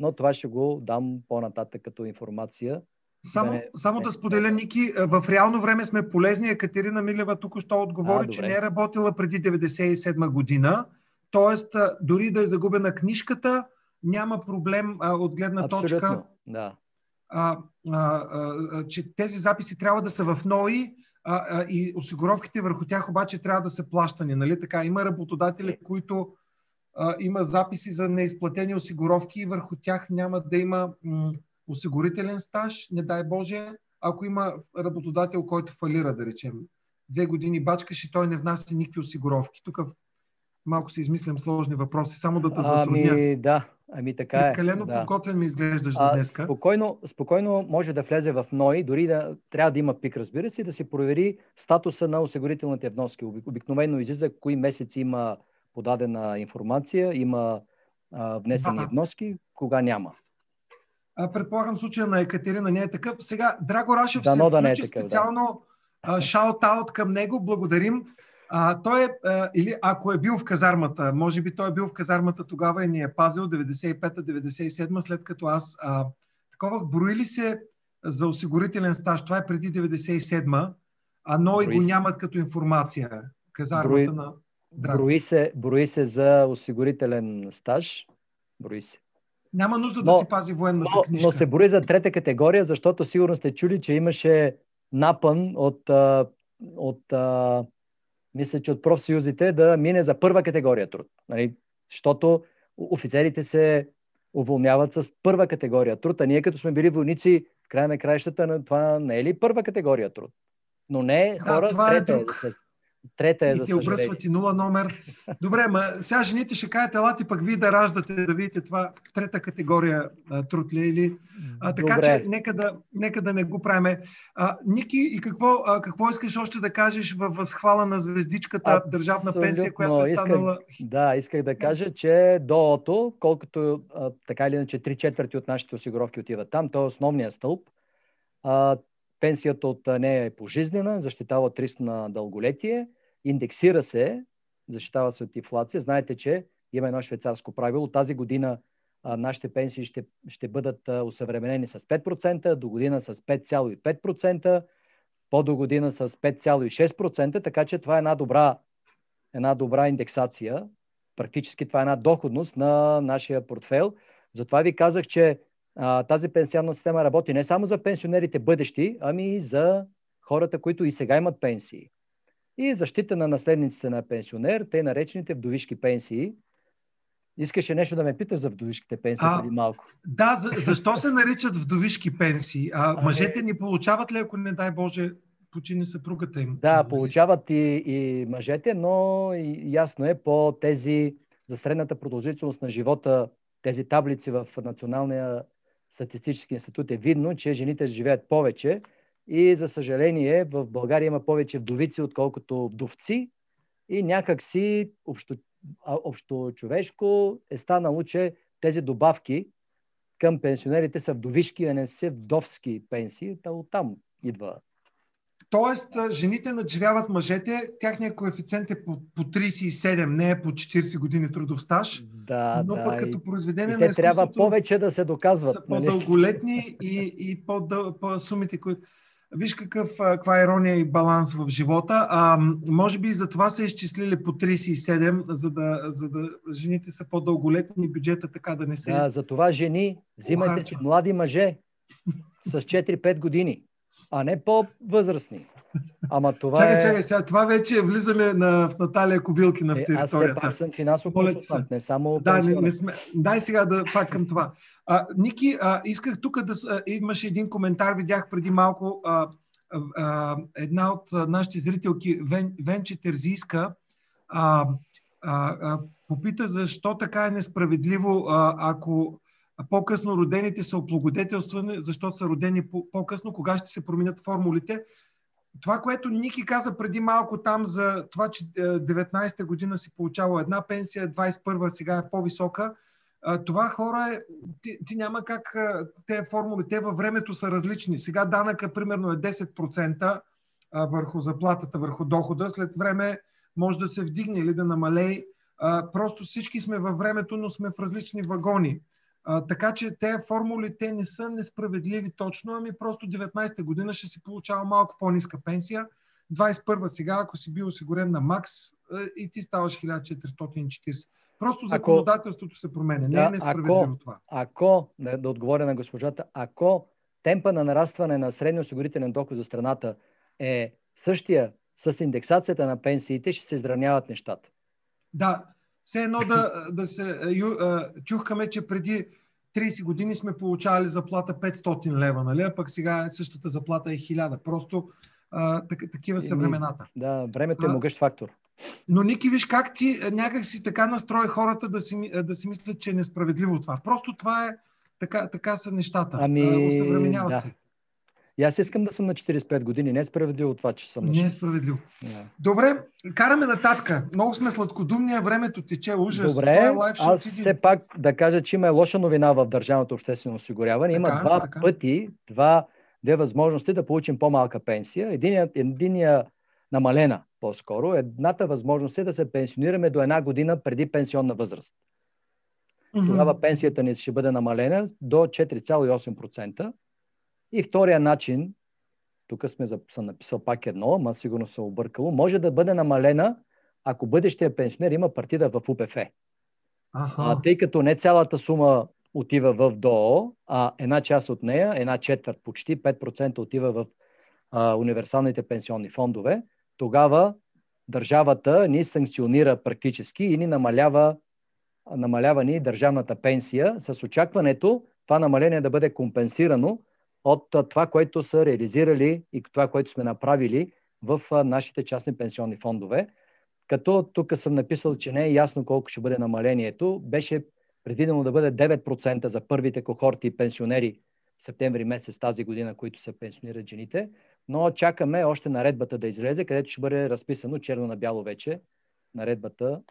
Но това ще го дам по-нататък като информация. Само, да само да споделя, Ники, в реално време сме полезни. Екатерина Милева тук що отговори, а, че не е работила преди 1997 година. Тоест, дори да е загубена книжката, няма проблем а, от гледна Абсолютно, точка да а, а, а, че тези записи трябва да са в НОИ а, а, и осигуровките върху тях обаче трябва да са плащани. Нали? Така, има работодатели, които а, има записи за неизплатени осигуровки и върху тях няма да има м, осигурителен стаж, не дай Боже, ако има работодател, който фалира, да речем. Две години бачкаш и той не внася никакви осигуровки. Тук малко си измислям сложни въпроси, само да те затрудня. Ами, да, ами така е. Прекалено да. подготвен ми изглеждаш за днеска. Спокойно, спокойно може да влезе в НОИ, дори да трябва да има пик, разбира се, да си провери статуса на осигурителните вноски. Обикновено излиза кои месеци има подадена информация, има а, внесени да. вноски, кога няма. А, предполагам случая на Екатерина не е такъв. Сега Драго Рашев да, се да не е такъв, специално да. шаут-аут към него. Благодарим. А, той е, а, или ако е бил в казармата, може би той е бил в казармата тогава и ни е пазил 95-97, след като аз а, такова броили се за осигурителен стаж. Това е преди 97, а но и го нямат като информация. Казармата брои, на Драго. Брои се, брои се за осигурителен стаж. Брои се. Няма нужда но, да си пази военната но, книжка. Но се брои за трета категория, защото сигурно сте чули, че имаше напън от, от мисля, че от профсъюзите да мине за първа категория труд. Нали? Защото офицерите се уволняват с първа категория труд, а ние като сме били войници, края на краищата това не е ли първа категория труд? Но не е хора, да, това трета е, друг. Трета е, и за ти обръсват и нула номер. Добре, ма сега жените ще кажат, елате пък вие да раждате, да видите това трета категория а, труд ли или... А, така Добре. че нека да, нека да не го правиме. А, Ники, и какво, а, какво искаш още да кажеш във възхвала на звездичката Абсолютно, държавна пенсия, която е станала... Исках, да, исках да кажа, че ДООТО, колкото а, така или иначе три четвърти от нашите осигуровки отиват там, то е основният стълб. А, Пенсията от нея е пожизнена, защитава от риск на дълголетие, индексира се, защитава се от инфлация. Знаете, че има едно швейцарско правило. Тази година а, нашите пенсии ще, ще бъдат а, усъвременени с 5%, до година с 5,5%, по-до година с 5,6%, така че това е една добра, една добра индексация. Практически това е една доходност на нашия портфел. Затова ви казах, че а, тази пенсионна система работи не само за пенсионерите бъдещи, ами и за хората, които и сега имат пенсии. И защита на наследниците на пенсионер, те наречените вдовишки пенсии. Искаше нещо да ме питаш за вдовишките пенсии а, преди малко. Да, за, защо се наричат вдовишки пенсии? А, а мъжете ни получават ли, ако не дай Боже, почини съпругата им? Да, получават и, и мъжете, но и, ясно е по тези за средната продължителност на живота, тези таблици в Националния статистически институт е видно, че жените живеят повече и за съжаление в България има повече вдовици, отколкото вдовци и някак си общо, общо човешко е станало, че тези добавки към пенсионерите са вдовишки, а не са вдовски пенсии. Та оттам идва Тоест, жените надживяват мъжете, тяхният коефициент е по, по 37, не е по 40 години трудов стаж. Да, но да, пък като произведение и на изкуството трябва повече да се доказват. Са нали? по-дълголетни и, и по-дъл, по сумите, които... Виж какъв, каква ирония и баланс в живота. А, може би за това са изчислили по 37, за да, за да жените са по-дълголетни и бюджета така да не се... Да, за това жени, взимайте си млади мъже с 4-5 години а не по-възрастни. Ама това чакай, е... чакай, сега това вече е влизане на, в Наталия Кобилки на територията. Аз все пак съм финансов консултант, не само Да, не, не сме... Дай сега да пак към това. А, Ники, а, исках тук да... А, имаше един коментар, видях преди малко а, а, една от нашите зрителки, Вен, Венче Терзийска, а, а, а, попита защо така е несправедливо, а, ако по-късно родените са облагодетелствани, защото са родени по-късно, кога ще се променят формулите. Това, което Ники каза преди малко там за това, че 19-та е, година си получава една пенсия, 21-та сега е по-висока, това хора е, ти, ти няма как, те формули, те във времето са различни. Сега данъка примерно е 10% върху заплатата, върху дохода, след време може да се вдигне или да намалее. Просто всички сме във времето, но сме в различни вагони. А, така че те формули те не са несправедливи точно, ами просто 19-та година ще си получава малко по-ниска пенсия. 21-та сега, ако си бил осигурен на макс, и ти ставаш 1440. Просто законодателството се променя. Не е несправедливо ако, това. Ако, да, да отговоря на госпожата, ако темпа на нарастване на средния осигурителен доход за страната е същия с индексацията на пенсиите, ще се изравняват нещата. Да, все едно да, да се ю, чухкаме, че преди 30 години сме получавали заплата 500 лева, нали? а пък сега същата заплата е 1000. Просто а, так, такива са времената. Да, времето е могъщ фактор. Но Ники, виж как ти някак си така настрои хората да си, да си мислят, че е несправедливо това. Просто това е, така, така са нещата. Ами, Усъвременяват да. се. И аз искам да съм на 45 години. Не е справедливо това, че съм на 45. Не е справедливо. Yeah. Добре, караме нататък. Много сме сладкодумния, времето тече ужас. Добре, е аз все пак да кажа, че има лоша новина в държавното обществено осигуряване. Има така, два така. пъти, два, две възможности да получим по-малка пенсия. Единият, единия намалена по-скоро. Едната възможност е да се пенсионираме до една година преди пенсионна възраст. Mm-hmm. Тогава пенсията ни ще бъде намалена до 4,8%. И втория начин, тук сме съм написал пак едно, ама сигурно се объркало, може да бъде намалена, ако бъдещия пенсионер има партида в УПФ. Аха. А, тъй като не цялата сума отива в ДОО, а една част от нея, една четвърт, почти 5% отива в а, универсалните пенсионни фондове, тогава държавата ни санкционира практически и ни намалява, намалява ни държавната пенсия с очакването това намаление да бъде компенсирано от това, което са реализирали и това, което сме направили в нашите частни пенсионни фондове. Като тук съм написал, че не е ясно колко ще бъде намалението. Беше предвидено да бъде 9% за първите кохорти пенсионери септември месец тази година, които се пенсионират жените, но чакаме още наредбата да излезе, където ще бъде разписано черно на бяло вече. Наредбата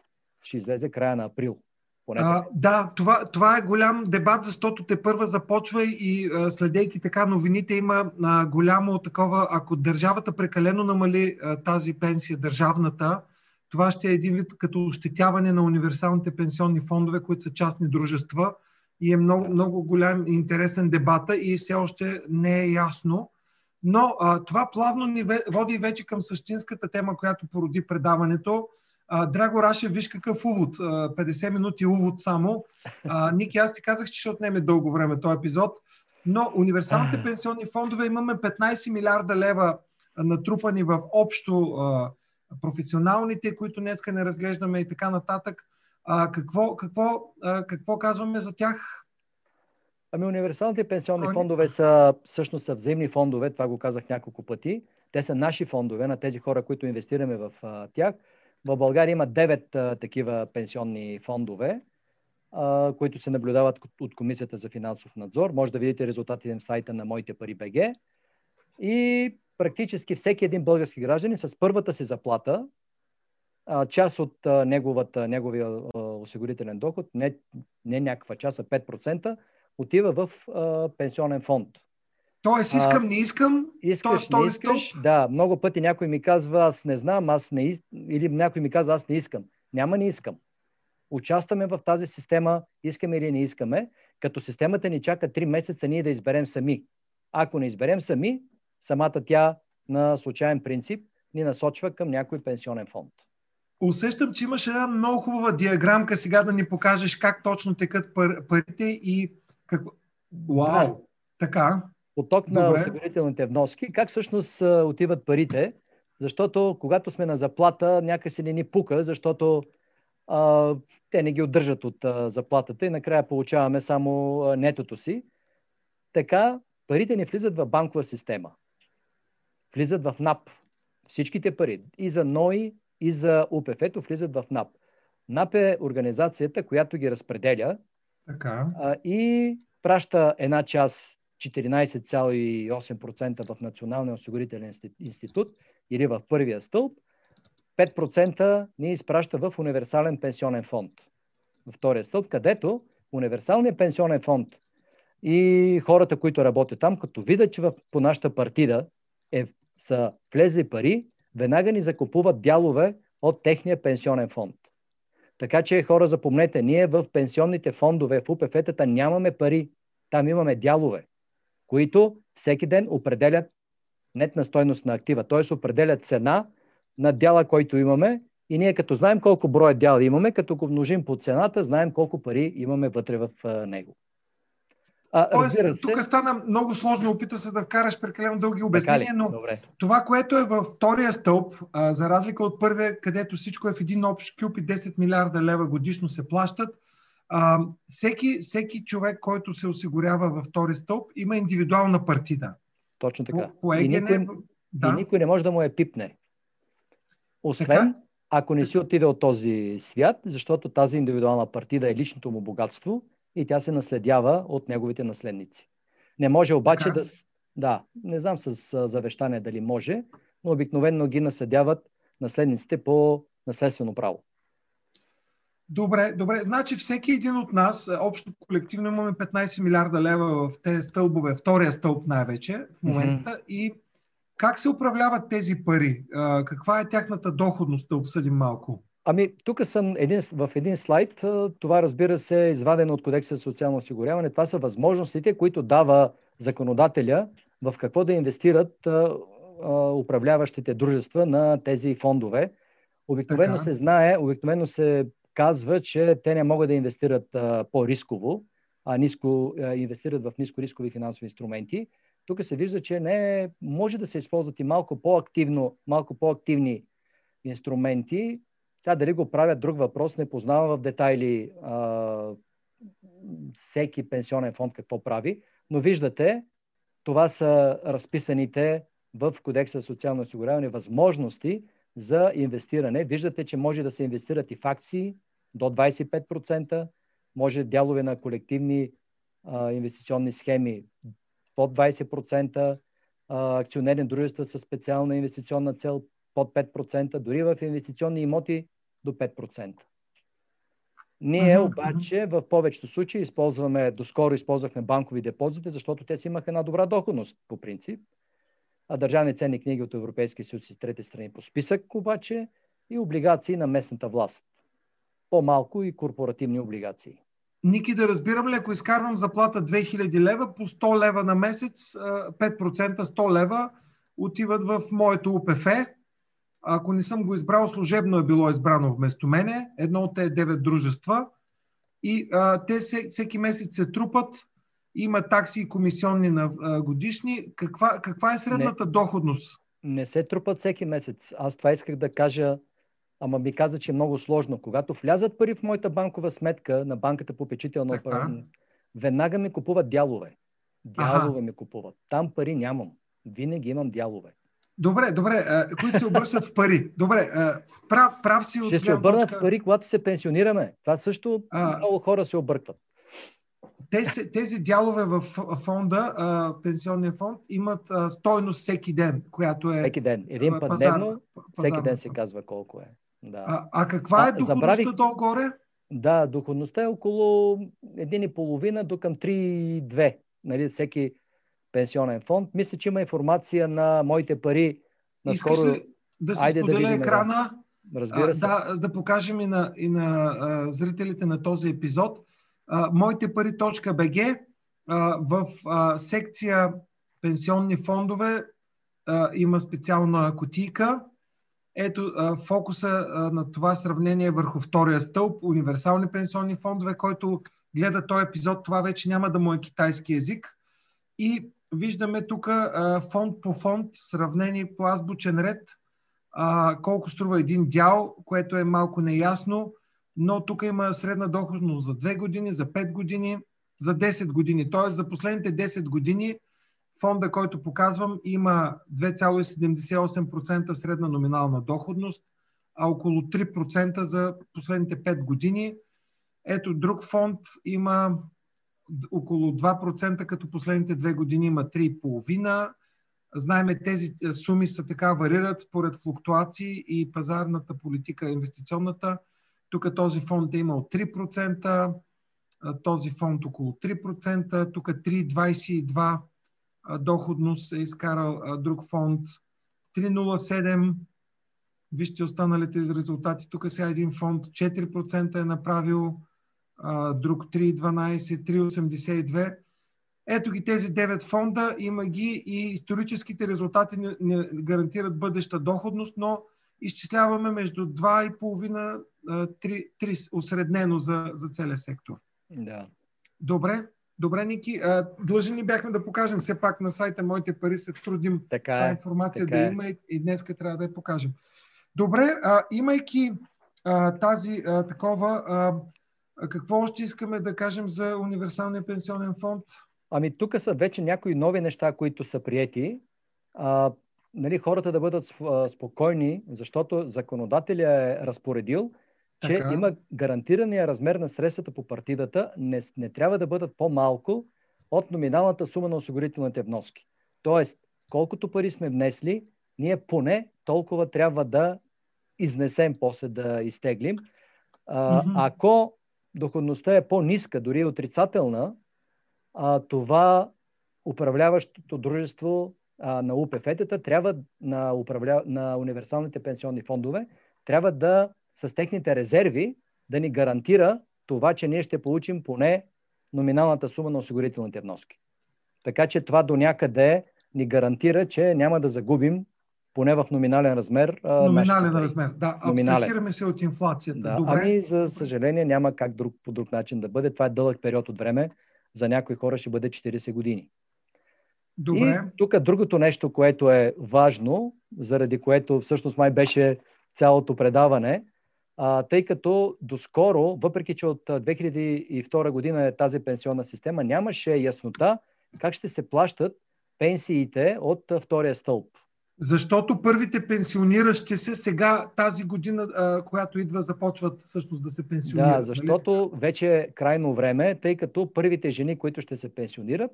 ще излезе края на април. А, да, това, това е голям дебат, защото те първа започва и а, следейки така новините има а, голямо такова, ако държавата прекалено намали а, тази пенсия, държавната, това ще е един вид като ощетяване на универсалните пенсионни фондове, които са частни дружества и е много, много голям и интересен дебата и все още не е ясно. Но а, това плавно ни води вече към същинската тема, която породи предаването. А, Драго Рашев, виж какъв увод. А, 50 минути увод само. А, Ники, аз ти казах, че ще отнеме дълго време този епизод. Но универсалните пенсионни фондове имаме 15 милиарда лева натрупани в общо а, професионалните, които днеска не разглеждаме и така нататък. А, какво, какво, а, какво казваме за тях? Ами универсалните пенсионни фондове са всъщност са взаимни фондове, това го казах няколко пъти. Те са наши фондове на тези хора, които инвестираме в а, тях. В България има 9 а, такива пенсионни фондове, които се наблюдават от Комисията за финансов надзор. Може да видите резултатите на сайта на Моите пари БГ. И практически всеки един български гражданин с първата си заплата, част от неговата, неговия осигурителен доход, не, не някаква част, а 5%, отива в пенсионен фонд. Тоест, искам, не искам. Искаш, то, не искаш. Стоп. Да, много пъти някой ми казва, аз не знам, аз не искам. Или някой ми казва, аз не искам. Няма, не искам. Участваме в тази система, искаме или не искаме, като системата ни чака 3 месеца ние да изберем сами. Ако не изберем сами, самата тя на случайен принцип ни насочва към някой пенсионен фонд. Усещам, че имаш една много хубава диаграмка сега да ни покажеш как точно текат пар, парите и какво... Вау! Да. Така. Поток Добре. на осигурителните вноски. Как всъщност отиват парите? Защото когато сме на заплата, някакси не ни пука, защото а, те не ги отдържат от а, заплатата и накрая получаваме само а, нетото си. Така парите ни влизат в банкова система влизат в НАП. Всичките пари и за НОИ, и за УПФ-то влизат в НАП. НАП е организацията, която ги разпределя така. А, и праща една част 14,8% в Националния осигурителен институт или в първия стълб, 5% ни изпраща в универсален пенсионен фонд. Във втория стълб, където универсалният пенсионен фонд и хората, които работят там, като видят, че в, по нашата партида е са влезли пари, веднага ни закупуват дялове от техния пенсионен фонд. Така че, хора, запомнете, ние в пенсионните фондове, в УПФ-тата нямаме пари. Там имаме дялове, които всеки ден определят нетна стойност на актива, т.е. определят цена на дяла, който имаме и ние като знаем колко броя дял имаме, като го множим по цената, знаем колко пари имаме вътре в него. А, Тоест, се... тук стана много сложно, опита се да вкараш прекалено дълги обяснения, но Добре. това, което е във втория стълб, а, за разлика от първия, където всичко е в един общ кюп и 10 милиарда лева годишно се плащат, а, всеки, всеки човек, който се осигурява във втория стълб, има индивидуална партида. Точно така. По, и, никой, да. и никой не може да му е пипне. Освен, така? ако не си отиде от този свят, защото тази индивидуална партида е личното му богатство и тя се наследява от неговите наследници. Не може обаче така. да... Да, не знам с завещание дали може, но обикновено ги наследяват наследниците по наследствено право. Добре, добре. Значи всеки един от нас, общо колективно имаме 15 милиарда лева в тези стълбове, втория стълб най-вече в момента. Mm-hmm. И как се управляват тези пари? Каква е тяхната доходност, да обсъдим малко? Ами, тук съм един, в един слайд. Това, разбира се, е извадено от Кодекса за социално осигуряване. Това са възможностите, които дава законодателя в какво да инвестират а, а, управляващите дружества на тези фондове. Обикновено така. се знае, обикновено се казва, че те не могат да инвестират по-рисково, а ниско, инвестират в нискорискови финансови инструменти. Тук се вижда, че не може да се използват и малко по-активно, малко по-активни инструменти, сега дали го правят друг въпрос, не познавам в детайли а, всеки пенсионен фонд какво прави, но виждате това са разписаните в Кодекса за социално осигуряване възможности за инвестиране. Виждате, че може да се инвестират и в акции до 25%, може дялове на колективни а, инвестиционни схеми под 20%, а, акционерни дружества с специална инвестиционна цел под 5%, дори в инвестиционни имоти до 5%. Ние обаче в повечето случаи използваме, доскоро използвахме банкови депозити, защото те си имаха една добра доходност по принцип. А държавни ценни книги от Европейския съюз и трети страни по списък обаче и облигации на местната власт. По-малко и корпоративни облигации. Ники, да разбирам ли, ако изкарвам заплата 2000 лева, по 100 лева на месец, 5% 100 лева отиват в моето УПФ. Ако не съм го избрал, служебно е било избрано вместо мене. Едно от тези 9 дружества. И а, те всеки месец се трупат. Има такси и комисионни на а, годишни. Каква, каква е средната не, доходност? Не се трупат всеки месец. Аз това исках да кажа ама ми каза, че е много сложно. Когато влязат пари в моята банкова сметка на банката попечителна операция, веднага ми купуват дялове. Дялове ми купуват. Там пари нямам. Винаги имам дялове. Добре, добре. А, които се обръщат в пари. Добре, а, прав, прав си от Ще се обърнат точка... в пари, когато се пенсионираме. Това също а, много хора се объркват. Тези, тези дялове в фонда, а, пенсионния фонд, имат а, стойност всеки ден, която е. Всеки ден. Един път пазар, дневно, всеки ден се казва колко е. Да. А, а каква е доходността забравих... долу-горе? Да, доходността е около 1,5 до към 3,2. Нали, всеки пенсионен фонд. Мисля, че има информация на моите пари. Наскоро... Искаш ли да се Айде споделя да екрана? Разбира се. Да, да покажем и на, и на а, зрителите на този епизод. А, моите пари.бг а, в а, секция пенсионни фондове а, има специална котийка ето фокуса на това сравнение върху втория стълб, универсални пенсионни фондове, който гледа този епизод, това вече няма да му е китайски язик. И виждаме тук фонд по фонд, сравнени по азбучен ред, колко струва един дял, което е малко неясно, но тук има средна доходност за 2 години, за 5 години, за 10 години. Тоест за последните 10 години Фонда, който показвам, има 2,78% средна номинална доходност, а около 3% за последните 5 години. Ето друг фонд има около 2%, като последните 2 години има 3,5%. Знаеме, тези суми са така варират според флуктуации и пазарната политика, инвестиционната. Тук този фонд е имал 3%, този фонд около 3%, тук 3,22% доходност е изкарал друг фонд. 3,07. Вижте останалите резултати. Тук сега един фонд 4% е направил, друг 3,12, 3,82. Ето ги тези 9 фонда, има ги и историческите резултати не, не гарантират бъдеща доходност, но изчисляваме между 2,5-3 3 осреднено за, за целия сектор. Да. Добре. Добре, Ники, длъжни ли бяхме да покажем все пак на сайта Моите пари се трудим така е, информация така да е. има и, и днес трябва да я покажем. Добре, а, имайки а, тази а, такова, а, какво още искаме да кажем за универсалния пенсионен фонд? Ами тук са вече някои нови неща, които са приети. А, нали, хората да бъдат спокойни, защото законодателя е разпоредил, че така. има гарантирания размер на средствата по партидата не, не трябва да бъдат по-малко от номиналната сума на осигурителните вноски. Тоест, колкото пари сме внесли, ние поне толкова трябва да изнесем, после да изтеглим. А, mm-hmm. Ако доходността е по-ниска, дори отрицателна, а, това управляващото дружество а, на УПФ-тата трябва на, управля... на универсалните пенсионни фондове трябва да с техните резерви да ни гарантира това, че ние ще получим поне номиналната сума на осигурителните вноски. Така че това до някъде ни гарантира, че няма да загубим поне в номинален размер. Номинален размер, да. Абстрахираме се от инфлацията. Да. Добре. Ами, за съжаление, няма как друг, по друг начин да бъде. Това е дълъг период от време. За някои хора ще бъде 40 години. Добре. И тук другото нещо, което е важно, заради което всъщност май беше цялото предаване, а, тъй като доскоро, въпреки че от 2002 година е тази пенсионна система, нямаше яснота как ще се плащат пенсиите от втория стълб. Защото първите пенсиониращи се сега, тази година, а, която идва, започват всъщност да се пенсионират. Да, нали? защото нали? вече е крайно време, тъй като първите жени, които ще се пенсионират,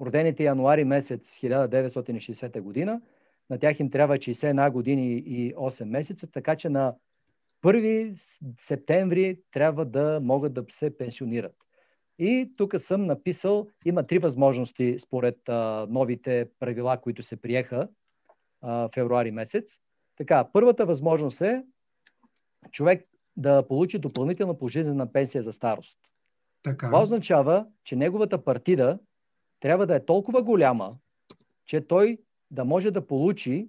родените януари месец 1960 година, на тях им трябва 61 години и 8 месеца, така че на 1 септември трябва да могат да се пенсионират. И тук съм написал, има три възможности според а, новите правила, които се приеха а, февруари месец. Така, първата възможност е човек да получи допълнителна пожизнена пенсия за старост. Така. Това означава, че неговата партида трябва да е толкова голяма, че той да може да получи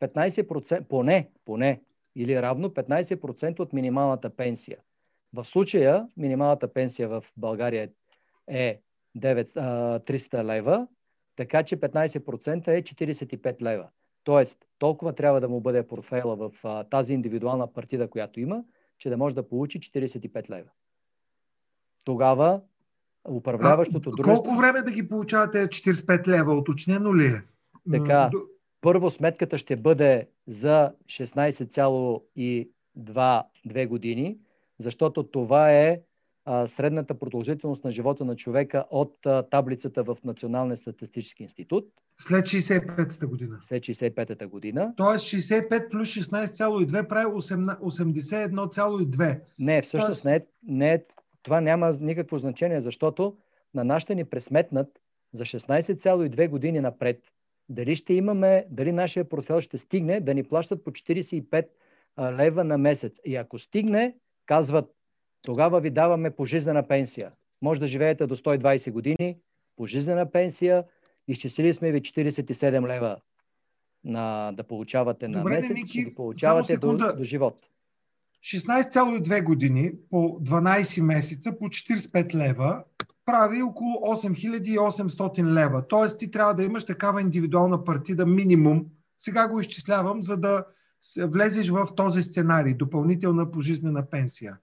15%, поне, поне, или равно 15% от минималната пенсия. В случая минималната пенсия в България е 9, 300 лева, така че 15% е 45 лева. Тоест, толкова трябва да му бъде портфейла в а, тази индивидуална партида, която има, че да може да получи 45 лева. Тогава управляващото дружество... Колко време да ги получавате 45 лева? Уточнено ли е? Така, първо сметката ще бъде за 16,2 години, защото това е а, средната продължителност на живота на човека от а, таблицата в Националния статистически институт. След 65-та година. След 65-та година. Тоест 65 плюс 16,2 прави 81,2. Не, всъщност Тоест... не, е, не е, това няма никакво значение, защото на нас ще ни пресметнат за 16,2 години напред дали ще имаме, дали нашия портфел ще стигне да ни плащат по 45 лева на месец. И ако стигне, казват, тогава ви даваме пожизнена пенсия. Може да живеете до 120 години, пожизнена пенсия, изчислили сме ви 47 лева на, да получавате на Добре, месец, Ники, ги получавате до, до живот. 16,2 години по 12 месеца по 45 лева прави около 8800 лева. Тоест ти трябва да имаш такава индивидуална партида минимум. Сега го изчислявам, за да влезеш в този сценарий. Допълнителна пожизнена пенсия.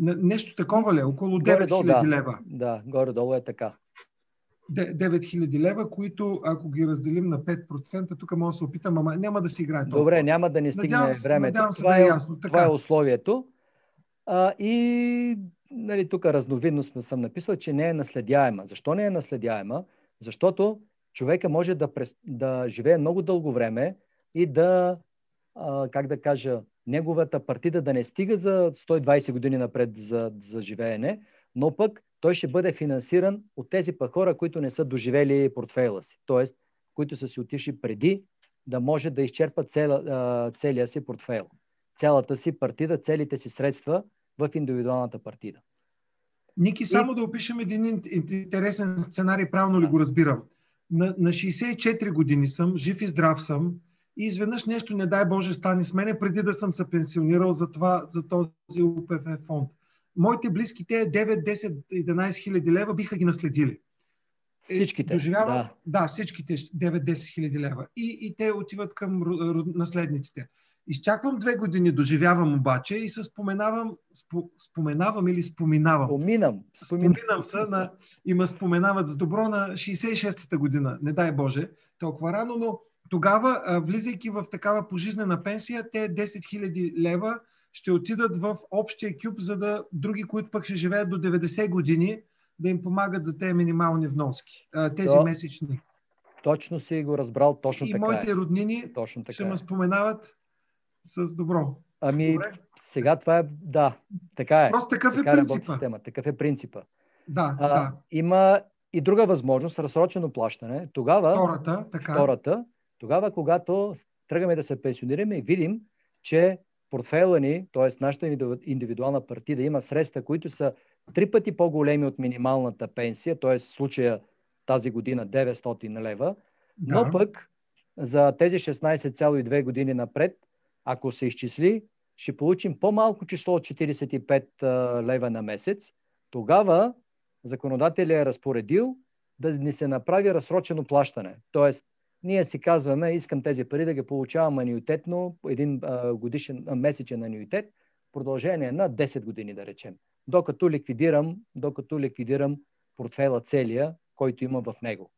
Нещо такова ли? Е? Около 9000 да. лева. Да, горе-долу е така. 9000 лева, които ако ги разделим на 5%, тук може да се опитам, ама няма да си играе толкова. Добре, няма да ни стигне надявам времето. Надявам се това, да е, е ясно. Така. това е условието. А, и нали, тук разновидно съм написал, че не е наследяема. Защо не е наследяема? Защото човека може да, прес, да живее много дълго време и да, а, как да кажа, неговата партида да не стига за 120 години напред за, за живеене, но пък той ще бъде финансиран от тези пък хора, които не са доживели портфейла си, т.е. които са си отишли преди да може да изчерпат цел, целия си портфейл, цялата си партида, целите си средства в индивидуалната партида. Ники, и... само да опишем един интересен сценарий, правилно ли го разбирам. На, на 64 години съм, жив и здрав съм, и изведнъж нещо, не дай Боже, стане с мене, преди да съм се пенсионирал за, това, за този УПФ фонд моите близки, те 9, 10, 11 хиляди лева биха ги наследили. Е, всичките. Доживява, да. да, всичките 9-10 хиляди лева. И, и те отиват към наследниците. Изчаквам две години, доживявам обаче и се споменавам, спо, споменавам или споминавам. Споминам. Споминам, споминам се на, и ме споменават с добро на 66-та година, не дай Боже, толкова рано, но тогава, влизайки в такава пожизнена пенсия, те 10 000 лева ще отидат в общия кюб, за да други, които пък ще живеят до 90 години, да им помагат за тези минимални вноски, тези То, месечни. Точно си го разбрал, точно и така И моите е. роднини точно така ще е. ме споменават с добро. Ами, Добре? сега това е, да, така е. Просто такъв е така е принципа. Система, такъв е принципа. Да, а, да. Има и друга възможност, разсрочено плащане. Тогава, втората, така. втората, тогава, когато тръгаме да се пенсионираме и видим, че портфейла ни, т.е. нашата индивидуална партида има средства, които са три пъти по-големи от минималната пенсия, т.е. в случая тази година 900 лева, да. но пък за тези 16,2 години напред, ако се изчисли, ще получим по-малко число от 45 лева на месец. Тогава законодателя е разпоредил да ни се направи разсрочено плащане. Тоест, ние си казваме, искам тези пари да ги получавам анюитетно, един а, годишен, а, месечен анюитет, продължение на 10 години, да речем. Докато ликвидирам, докато ликвидирам портфела целия, който има в него.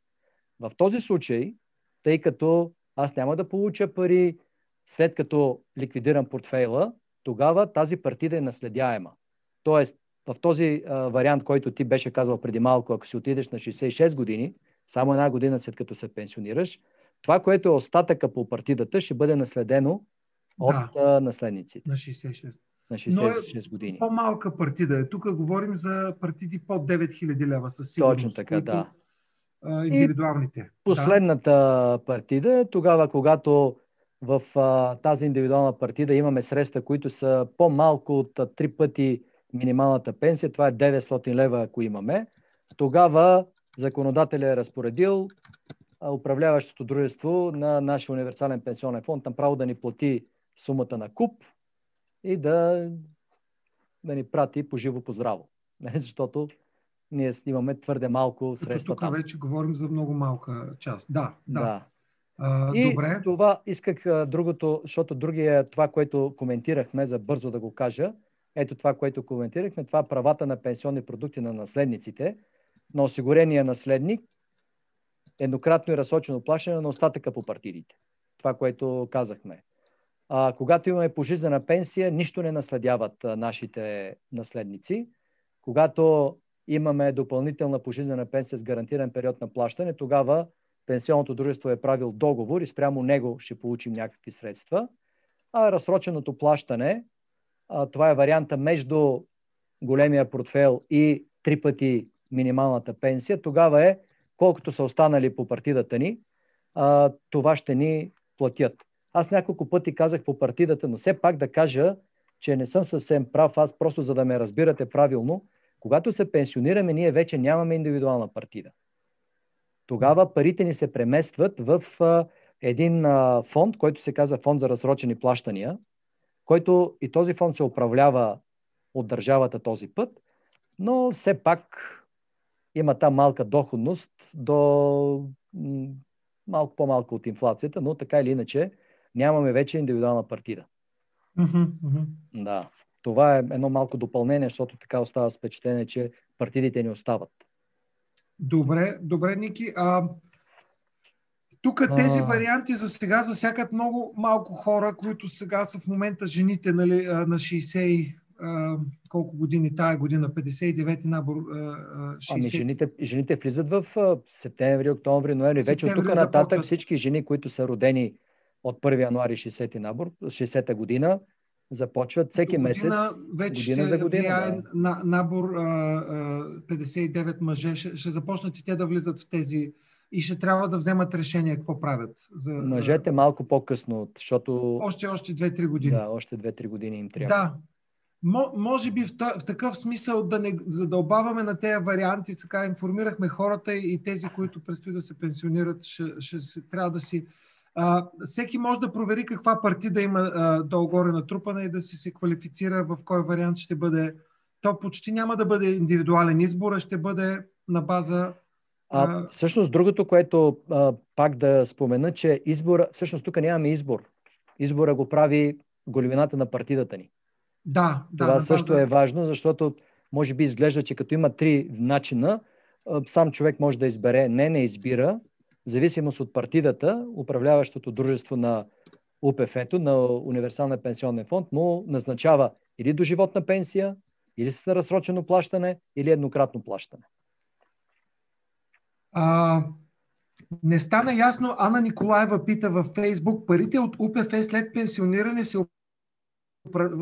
В този случай, тъй като аз няма да получа пари след като ликвидирам портфейла, тогава тази партида е наследяема. Тоест, в този а, вариант, който ти беше казал преди малко, ако си отидеш на 66 години, само една година след като се пенсионираш, това, което е остатъка по партидата, ще бъде наследено от да, наследниците. На 66. На 66 е години. По-малка партида е. Тук говорим за партиди под 9000 лева със сигурност. Точно така, да. А, индивидуалните. И последната да. партида, тогава, когато в а, тази индивидуална партида имаме средства, които са по-малко от три пъти минималната пенсия, това е 900 лева, ако имаме, тогава законодателя е разпоредил управляващото дружество на нашия универсален пенсионен фонд направо да ни плати сумата на куп и да, да ни прати по живо по здраво. Защото ние снимаме твърде малко средства. Тук вече говорим за много малка част. Да, да. да. А, и добре. това исках другото, защото другия, това, което коментирахме, за бързо да го кажа, ето това, което коментирахме, това правата на пенсионни продукти на наследниците, на осигурения наследник, еднократно и разсочено плащане на остатъка по партидите. Това, което казахме. А, когато имаме пожизнена пенсия, нищо не наследяват а, нашите наследници. Когато имаме допълнителна пожизнена пенсия с гарантиран период на плащане, тогава пенсионното дружество е правил договор и спрямо него ще получим някакви средства. А разсроченото плащане, а, това е варианта между големия портфел и три пъти минималната пенсия, тогава е колкото са останали по партидата ни, а, това ще ни платят. Аз няколко пъти казах по партидата, но все пак да кажа, че не съм съвсем прав, аз просто за да ме разбирате правилно, когато се пенсионираме, ние вече нямаме индивидуална партида. Тогава парите ни се преместват в а, един а, фонд, който се казва фонд за разсрочени плащания, който и този фонд се управлява от държавата този път, но все пак има там малка доходност до малко по-малко от инфлацията, но така или иначе нямаме вече индивидуална партида. Mm-hmm, mm-hmm. Да. Това е едно малко допълнение, защото така остава впечатление, че партидите ни остават. Добре, добре, Ники. А, тук тези варианти за сега засякат много малко хора, които сега са в момента жените нали, на 60 колко години тая година, 59-ти набор. 60. Ами жените, жените влизат в септември, октомври, ноември. Вече от тук нататък всички жени, които са родени от 1 януари 60-ти набор, 60-та година, започват всеки година, месец. Вече година за година. Да. На, набор а, а, 59 мъже. Ще, ще започнат и те да влизат в тези и ще трябва да вземат решение какво правят. За, Мъжете малко по-късно, защото... Още, още 2-3 години. Да, още 2-3 години им трябва. Да, може би в, в такъв смисъл да не задълбаваме на тези варианти, така информирахме хората и тези, които предстои да се пенсионират, ще, ще, ще трябва да си... А, всеки може да провери каква партида има а, долу-горе натрупана и да си се квалифицира в кой вариант ще бъде. То почти няма да бъде индивидуален избор, а ще бъде на база а, всъщност другото, което а, пак да спомена, че избор, всъщност тук нямаме избор. Избора го прави големината на партидата ни. Да, да. Това също да, е важно, защото може би изглежда, че като има три начина, сам човек може да избере. Не, не избира. Зависимост от партидата, управляващото дружество на УПФ-то, на Универсалния пенсионен фонд, му назначава или до животна пенсия, или с разсрочено плащане, или еднократно плащане. А, не стана ясно. Ана Николаева пита във Фейсбук, парите от УПФ след пенсиониране се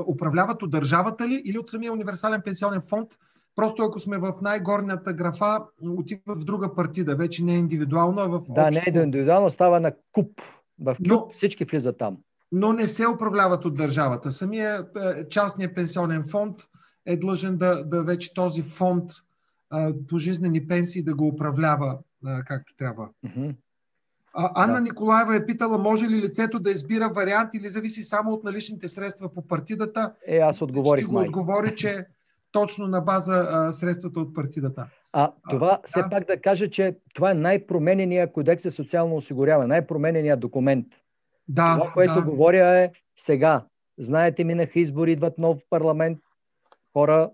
управляват от държавата ли или от самия универсален пенсионен фонд? Просто ако сме в най-горната графа, отива в друга партида, вече не е индивидуално, а в Да, общо... не е индивидуално, става на куп. В куп но, всички влизат там. Но не се управляват от държавата. Самия е, частния пенсионен фонд е длъжен да, да вече този фонд по жизнени пенсии да го управлява както трябва. Mm-hmm. А, Анна да. Николаева е питала, може ли лицето да избира вариант или зависи само от наличните средства по партидата. Е, аз отговорих. Ще го отговори, че точно на база а, средствата от партидата. А това а, все да. пак да кажа, че това е най-променения кодекс за социално осигуряване, най-променения документ. Да, това, което да. говоря е сега. Знаете, минаха избори, идват нов парламент. Хора,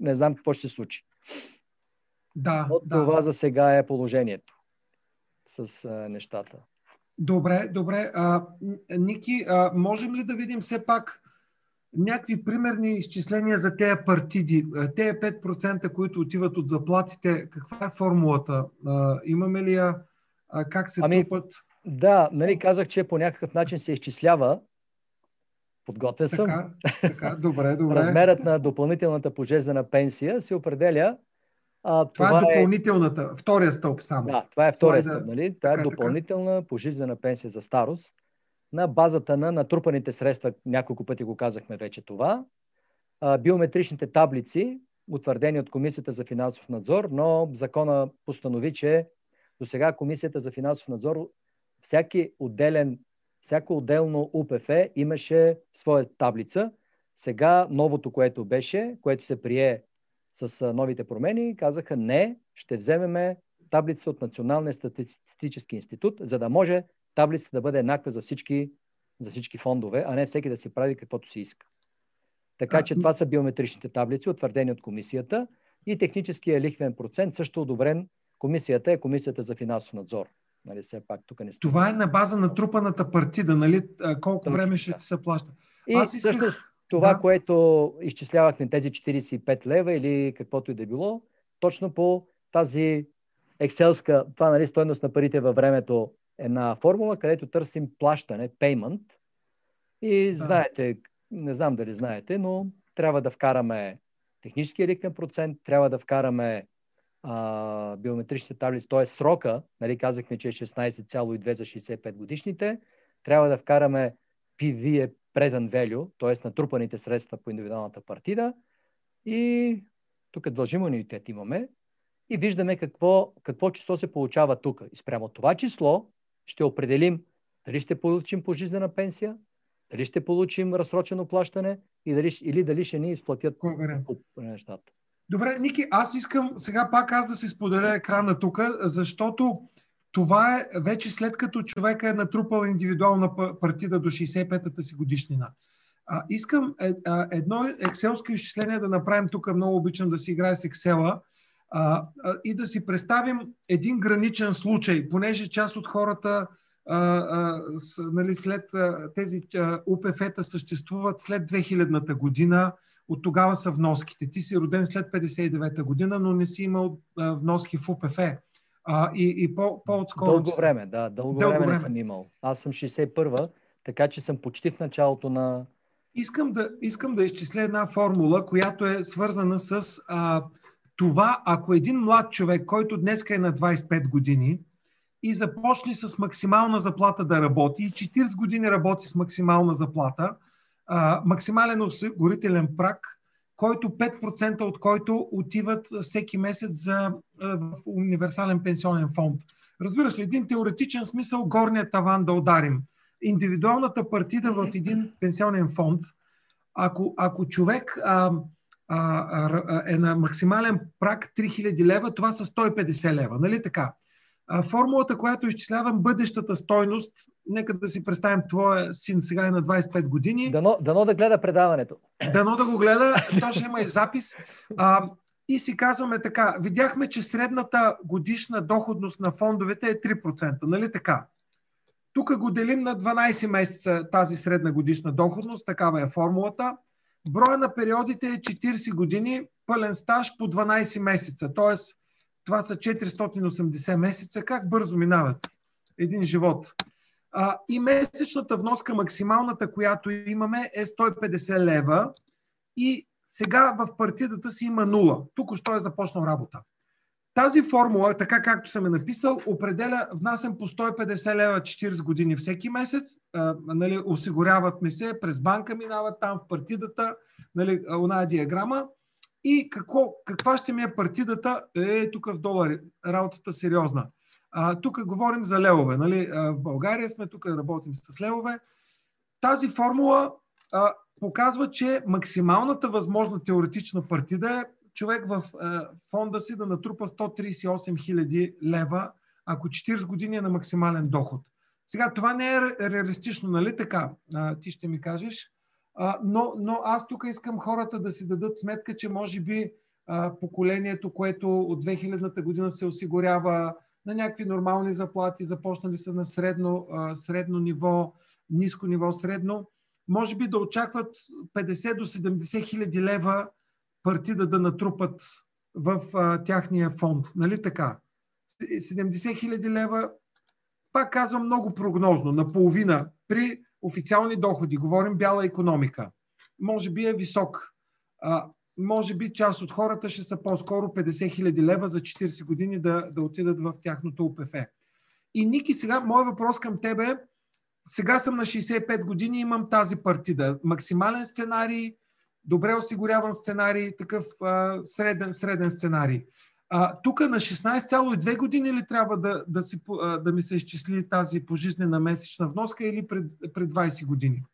не знам какво ще се случи. Да, От да. това за сега е положението с а, нещата. Добре, добре. А, Ники, а, можем ли да видим все пак някакви примерни изчисления за тези партиди? Тези 5%, които отиват от заплатите, каква е формулата? А, имаме ли я? А, как се ами, трупат? Да, нали казах, че по някакъв начин се изчислява. Подготвя съм. Така, така, добре, добре. Размерът на допълнителната пожизнена пенсия се определя а, това, това е допълнителната, е... втория стълб само. Да, това е втория стълб. Нали? Това е допълнителна така. пожизнена пенсия за старост на базата на натрупаните средства. Няколко пъти го казахме вече това. А, биометричните таблици, утвърдени от Комисията за финансов надзор, но закона постанови, че до сега Комисията за финансов надзор всяки отделен, всяко отделно УПФ имаше своя таблица. Сега новото, което беше, което се прие с новите промени, казаха не, ще вземеме таблица от Националния статистически институт, за да може таблицата да бъде еднаква за всички, за всички фондове, а не всеки да си прави каквото си иска. Така че това са биометричните таблици, утвърдени от комисията и техническия лихвен процент, също одобрен. Комисията е Комисията за финансов надзор. Нали, все пак, тук не Това е на база на трупаната партида, нали? Колко Точно, време ще да. се плаща. И Аз исках... всъщност, това, да. което изчислявахме тези 45 лева или каквото и да било, точно по тази екселска, това нали, стойност на парите във времето една формула, където търсим плащане, payment. И знаете, не знам дали знаете, но трябва да вкараме техническия ликвен процент, трябва да вкараме а, биометричните таблици, т.е. срока, нали, казахме, че е 16,2 за 65 годишните, трябва да вкараме PV е present value, т.е. натрупаните средства по индивидуалната партида и тук дължим унитет имаме и виждаме какво, какво число се получава тук. И спрямо това число ще определим дали ще получим пожизнена пенсия, дали ще получим разсрочено плащане и дали, или дали ще ни изплатят нещата. Добре, Ники, аз искам сега пак аз да се споделя екрана тук, защото това е вече след като човека е натрупал индивидуална партида до 65-та си годишнина. А, искам е, а, едно екселско изчисление да направим тук. Много обичам да си играе с Excel а, а, и да си представим един граничен случай, понеже част от хората а, а, с, нали, след а, тези УПФ-та съществуват след 2000-та година, от тогава са вноските. Ти си роден след 59-та година, но не си имал а, вноски в УПФ. А, и, и по, по-отскоро... Дълго време, да. Дълго, дълго време, време съм имал. Аз съм 61-а, така че съм почти в началото на... Искам да, искам да изчисля една формула, която е свързана с а, това, ако един млад човек, който днес е на 25 години и започне с максимална заплата да работи и 40 години работи с максимална заплата, а, максимален осигурителен прак който 5% от който отиват всеки месец за в универсален пенсионен фонд. Разбираш ли, един теоретичен смисъл горният таван да ударим. Индивидуалната партида в един пенсионен фонд, ако, ако човек а, а, а, е на максимален прак 3000 лева, това са 150 лева. Нали така? Формулата, която изчислявам бъдещата стойност, нека да си представим, твоя син сега е на 25 години. Дано, дано да гледа предаването. Дано да го гледа, то ще има и запис. А, и си казваме така, видяхме, че средната годишна доходност на фондовете е 3%, нали така? Тук го делим на 12 месеца тази средна годишна доходност, такава е формулата. Броя на периодите е 40 години, пълен стаж по 12 месеца, т.е. Това са 480 месеца. Как бързо минават един живот? А, и месечната вноска, максималната, която имаме, е 150 лева. И сега в партидата си има 0. Тук що е започнал работа. Тази формула, така както съм е написал, определя внасям по 150 лева 40 години всеки месец. А, нали, осигуряват ми се, през банка минават там в партидата, нали, оная диаграма. И какво, каква ще ми е партидата? Е, тук в долари. Работата сериозна. А, тук говорим за левове. Нали? А, в България сме, тук работим с левове. Тази формула а, показва, че максималната възможна теоретична партида е човек в а, фонда си да натрупа 138 000 лева, ако 40 години е на максимален доход. Сега, това не е реалистично, нали така? А, ти ще ми кажеш. А, но, но аз тук искам хората да си дадат сметка, че може би а, поколението, което от 2000-та година се осигурява на някакви нормални заплати, започнали са на средно, средно ниво, ниско ниво, средно, може би да очакват 50 до 70 хиляди лева партида да натрупат в а, тяхния фонд. Нали така? 70 хиляди лева, пак казвам много прогнозно, наполовина при официални доходи, говорим бяла економика. Може би е висок. А, може би част от хората ще са по-скоро 50 хиляди лева за 40 години да, да отидат в тяхното УПФ. И Ники, сега, мой въпрос към тебе е, сега съм на 65 години, имам тази партида. Максимален сценарий, добре осигуряван сценарий, такъв а, среден, среден сценарий. Тук на 16,2 години ли трябва да, да, си, да ми се изчисли тази пожизнена месечна вноска или пред, пред 20 години?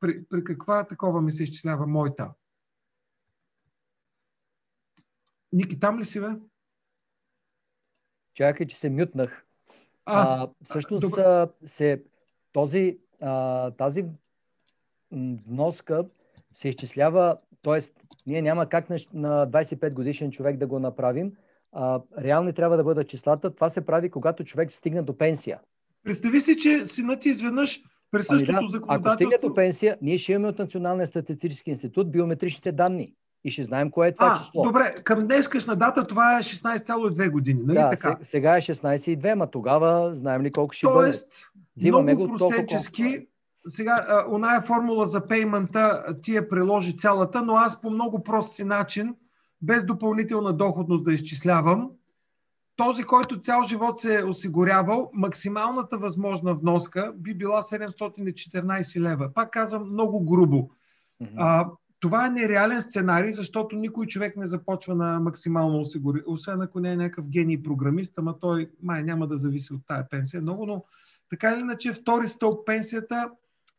При, при каква такова ми се изчислява моята? Ники, там ли си, бе? Чакай, че се мютнах. А, а всъщност а, се, този, а, тази вноска се изчислява, т.е. ние няма как на, на 25 годишен човек да го направим. А, реални трябва да бъдат числата. Това се прави, когато човек стигне до пенсия. Представи си, че синът ти изведнъж през същото ами да, законодателство... Ако стигне до пенсия, ние ще имаме от Националния статистически институт биометричните данни и ще знаем кое е това а, число. Добре, към днескашна дата това е 16,2 години, нали да, така? Сега е 16,2, ма тогава знаем ли колко ще Тоест, бъде? Тоест, много простенчески, сега оная формула за пеймента ти я приложи цялата, но аз по много прост си начин, без допълнителна доходност да изчислявам, този, който цял живот се е осигурявал, максималната възможна вноска би била 714 лева. Пак казвам много грубо. Mm-hmm. А, това е нереален сценарий, защото никой човек не започва на максимално осигури, освен ако не е някакъв гений програмист, ама той май няма да зависи от тая пенсия много, но така или иначе втори стълб пенсията,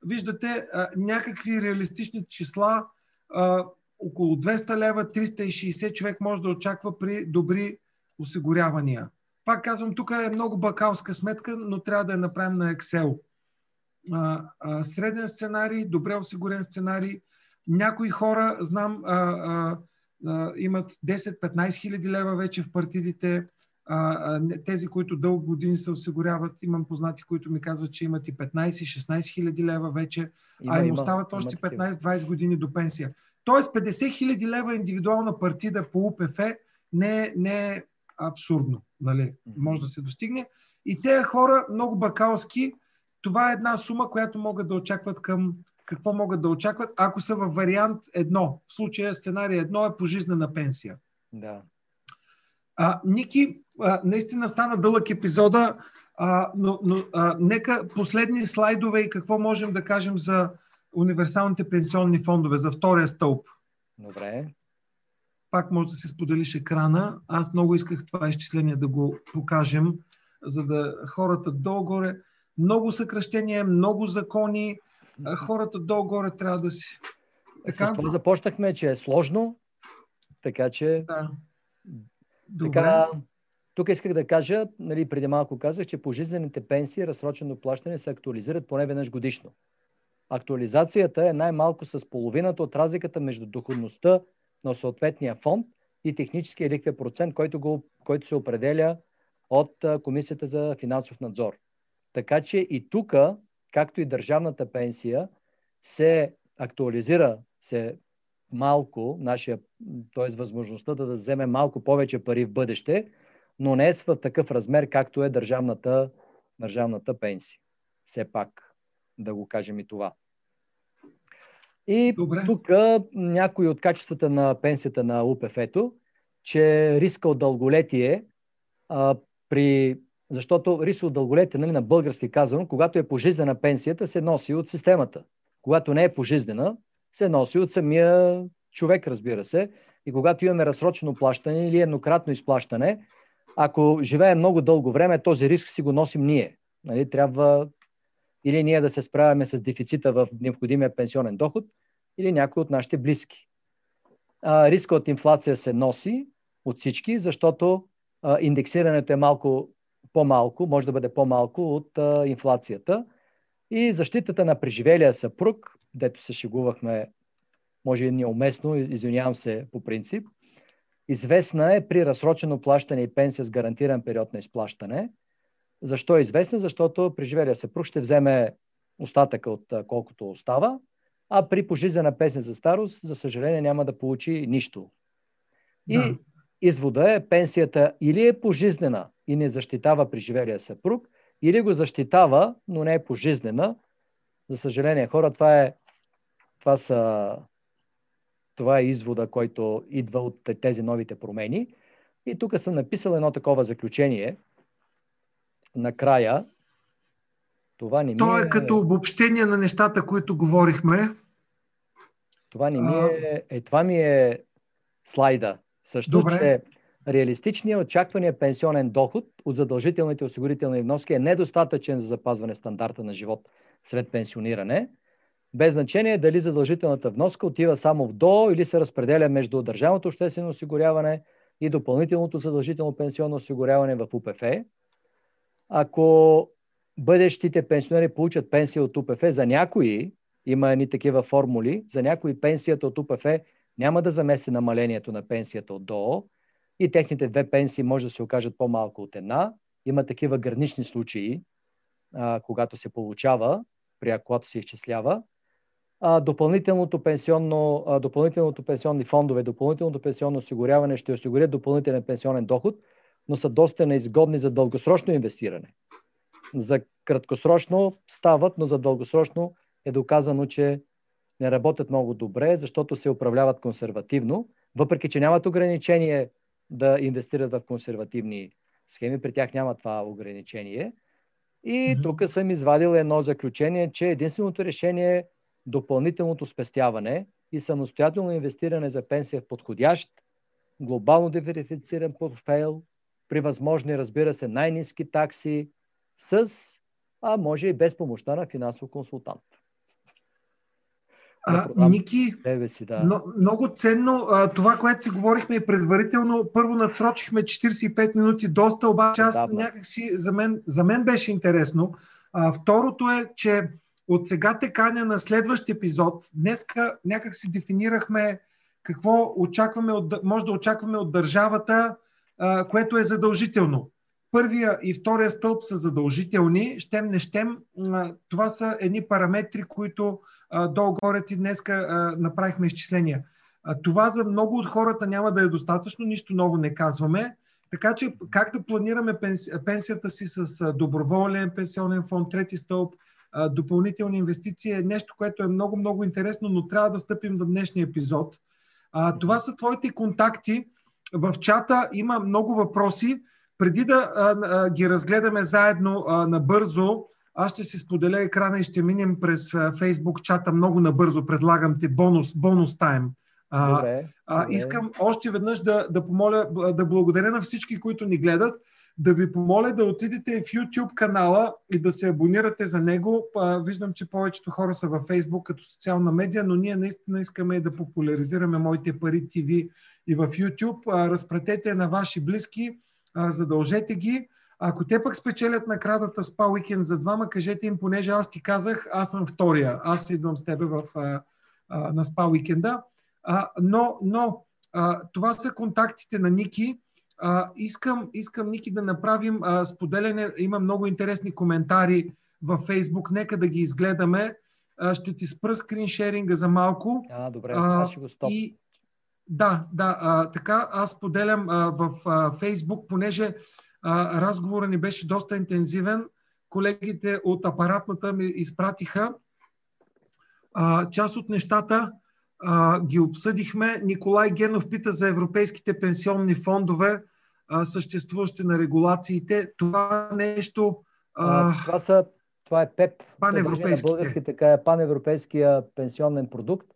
виждате а, някакви реалистични числа, а, около 200 лева, 360 човек може да очаква при добри осигурявания. Пак казвам, тук е много бакалска сметка, но трябва да я направим на Excel. А, а, среден сценарий, добре осигурен сценарий, някои хора, знам, а, а, а, имат 10-15 хиляди лева вече в партидите. А, а, тези, които дълго години се осигуряват, имам познати, които ми казват, че имат и 15-16 хиляди лева вече, има, а им има, остават още 15-20 години до пенсия. Тоест 50 хиляди лева индивидуална партида по УПФ не е, не е абсурдно. Нали? Може да се достигне. И тези хора, много бакалски, това е една сума, която могат да очакват към какво могат да очакват, ако са във вариант едно. В случая сценарий едно е пожизнена пенсия. Да. А, Ники, а, наистина стана дълъг епизода, а, но, но а, нека последни слайдове и какво можем да кажем за универсалните пенсионни фондове, за втория стълб. Добре. Пак може да се споделиш екрана. Аз много исках това изчисление да го покажем, за да хората долу-горе. Много съкръщения, много закони, хората долу-горе трябва да си. Така? С това започнахме, че е сложно, така че... Да. Добре. Така, тук исках да кажа, нали, преди малко казах, че пожизнените пенсии, разсрочено плащане се актуализират поне веднъж годишно. Актуализацията е най-малко с половината от разликата между доходността на съответния фонд и техническия ликвен процент, който, го, който се определя от Комисията за финансов надзор. Така че и тук както и държавната пенсия, се актуализира се малко, нашия, т.е. възможността да, да вземе малко повече пари в бъдеще, но не е в такъв размер, както е държавната, държавната пенсия. Все пак, да го кажем и това. И тук някои от качествата на пенсията на УПФ-то, че риска от дълголетие а, при защото риск от дълголетие, нали, на български казано, когато е пожизнена пенсията, се носи от системата. Когато не е пожизнена, се носи от самия човек, разбира се. И когато имаме разсрочено плащане или еднократно изплащане, ако живее много дълго време, този риск си го носим ние. Нали, трябва или ние да се справяме с дефицита в необходимия пенсионен доход, или някой от нашите близки. А, риска от инфлация се носи от всички, защото а, индексирането е малко по-малко, може да бъде по-малко от а, инфлацията. И защитата на преживелия съпруг, дето се шегувахме, може и неуместно, извинявам се по принцип, Известна е при разсрочено плащане и пенсия с гарантиран период на изплащане. Защо е известна? Защото преживелия съпруг ще вземе остатъка от колкото остава, а при пожизнена пенсия за старост, за съжаление, няма да получи нищо. И да. извода е, пенсията или е пожизнена и не защитава преживелия съпруг, или го защитава, но не е пожизнена. За съжаление, хора, това е, това са, това е извода, който идва от тези новите промени. И тук съм написал едно такова заключение. Накрая, това не ми То е, е като обобщение на нещата, които говорихме. Това не ми е, е това ми е слайда. Също, Добре. че реалистичният очаквания пенсионен доход от задължителните осигурителни вноски е недостатъчен за запазване стандарта на живот след пенсиониране, без значение дали задължителната вноска отива само в ДО или се разпределя между държавното обществено осигуряване и допълнителното задължително пенсионно осигуряване в УПФ. Ако бъдещите пенсионери получат пенсия от УПФ, за някои, има едни такива формули, за някои пенсията от УПФ няма да замести намалението на пенсията от ДОО, и техните две пенсии може да се окажат по-малко от една. Има такива гранични случаи, а, когато се получава, при когато се изчислява. А, допълнителното, пенсионно, а, допълнителното пенсионни фондове, допълнителното пенсионно осигуряване ще осигурят допълнителен пенсионен доход, но са доста неизгодни за дългосрочно инвестиране. За краткосрочно стават, но за дългосрочно е доказано, че не работят много добре, защото се управляват консервативно, въпреки че нямат ограничение да инвестират в консервативни схеми. При тях няма това ограничение. И mm-hmm. тук съм извадил едно заключение, че единственото решение е допълнителното спестяване и самостоятелно инвестиране за пенсия в подходящ, глобално диверифициран портфейл, при възможни, разбира се, най-низки такси, с, а може и без помощта на финансов консултант. А, Ники, си, да. но, много ценно а, това, което си говорихме и предварително. Първо надсрочихме 45 минути, доста, обаче аз да, някакси, за мен, за мен беше интересно. А, второто е, че от сега те каня на следващ епизод. Днеска някак си дефинирахме какво очакваме от, може да очакваме от държавата, което е задължително. Първия и втория стълб са задължителни, щем не щем. Това са едни параметри, които долу-горе ти днеска направихме изчисления. Това за много от хората няма да е достатъчно, нищо ново не казваме. Така че как да планираме пенсията си с доброволен пенсионен фонд, трети стълб, допълнителни инвестиции е нещо, което е много, много интересно, но трябва да стъпим на днешния епизод. Това са твоите контакти. В чата има много въпроси. Преди да ги разгледаме заедно набързо, аз ще си споделя екрана и ще минем през Facebook чата много набързо. Предлагам ти бонус, бонус тайм. Добре, а, добре. Искам още веднъж да, да помоля, да благодаря на всички, които ни гледат, да ви помоля да отидете в YouTube канала и да се абонирате за него. Виждам, че повечето хора са във Facebook като социална медия, но ние наистина искаме да популяризираме моите пари TV и в YouTube. Разпратете на ваши близки, задължете ги. Ако те пък спечелят наградата спа уикенд за двама, кажете им, понеже аз ти казах, аз съм втория. Аз идвам с тебе в, на спа уикенда. Но но това са контактите на Ники. А, искам, искам, Ники, да направим а, споделяне. Има много интересни коментари във Фейсбук. Нека да ги изгледаме. А, ще ти спра скриншеринга за малко. А, добре, а, аз ще го стоп. И, да, да, а, така аз споделям а, в а, Фейсбук, понеже а, разговора ни беше доста интензивен. Колегите от апаратната ми изпратиха а, част от нещата а, ги обсъдихме. Николай Генов пита за европейските пенсионни фондове, а, съществуващи на регулациите. Това нещо. А, а, това, са, това е ПЕП. Паневропейски. Така е паневропейския пенсионен продукт.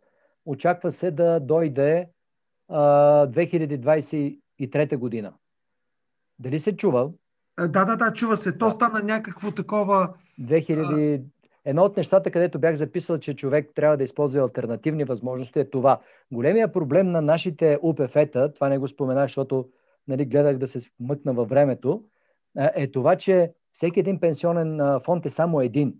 Очаква се да дойде а, 2023 година. Дали се чува? Да, да, да, чува се. То стана някакво такова... 2000... Едно от нещата, където бях записал, че човек трябва да използва альтернативни възможности е това. Големия проблем на нашите УПФ-та, това не го споменах, защото нали, гледах да се мъкна във времето, е това, че всеки един пенсионен фонд е само един.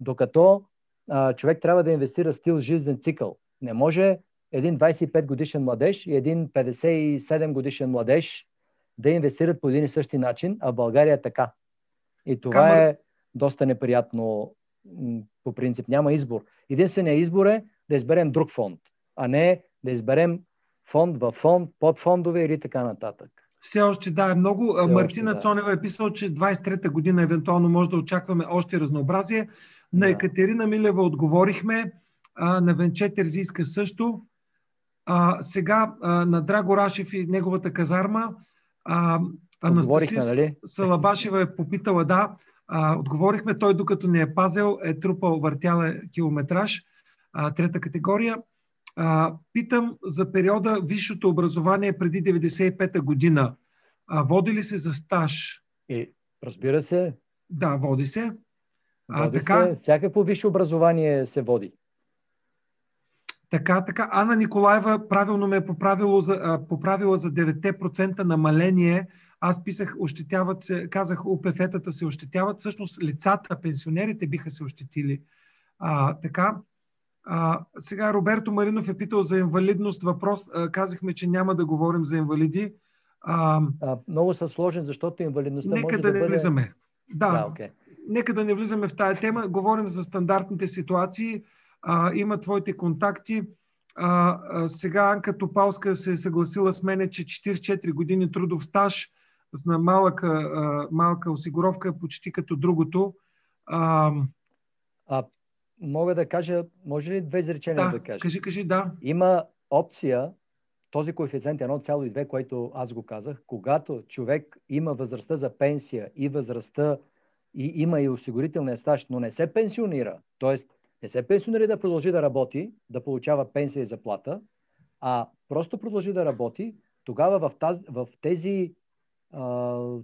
Докато а, човек трябва да инвестира стил жизнен цикъл. Не може един 25 годишен младеж и един 57 годишен младеж да инвестират по един и същи начин, а в България е така. И това Камър... е доста неприятно по принцип. Няма избор. Единственият избор е да изберем друг фонд, а не да изберем фонд във фонд, подфондове или така нататък. Все още да, е много. Все Мартина още, да. Цонева е писал, че 23-та година евентуално може да очакваме още разнообразие. На Екатерина Милева отговорихме, а, на Венче Терзийска също. А, сега а, на Драго Рашев и неговата казарма. А, Анастасия нали? Салабашева е попитала, да, а, отговорихме, той докато не е пазил, е трупал въртяла километраж, а, трета категория. А, питам за периода висшето образование преди 95-та година. А, води ли се за стаж? И, разбира се. Да, води се. А, води така, се. Всякакво висше образование се води. Така, така. Ана Николаева правилно ме е поправила за, поправила за 9% намаление. Аз писах, ощетяват се, казах, УПФ-тата се ощетяват. Всъщност лицата, пенсионерите биха се ощетили. А, така. А, сега Роберто Маринов е питал за инвалидност. Въпрос, а, казахме, че няма да говорим за инвалиди. А, а, много са сложен, защото инвалидността нека може да, да не влизаме. Да, да okay. нека да не влизаме в тая тема. Говорим за стандартните ситуации. А, има твоите контакти. А, а, сега Анка Топалска се е съгласила с мене, че 44 години трудов стаж с малка, а, малка осигуровка, почти като другото. А, а, мога да кажа, може ли две изречения да, да кажа? Кажи, кажи, да. Има опция, този коефициент 1,2, който аз го казах, когато човек има възрастта за пенсия и възрастта и има и осигурителния стаж, но не се пенсионира, т.е. не се пенсионира да продължи да работи, да получава пенсия и заплата, а просто продължи да работи, тогава в, тази, в тези,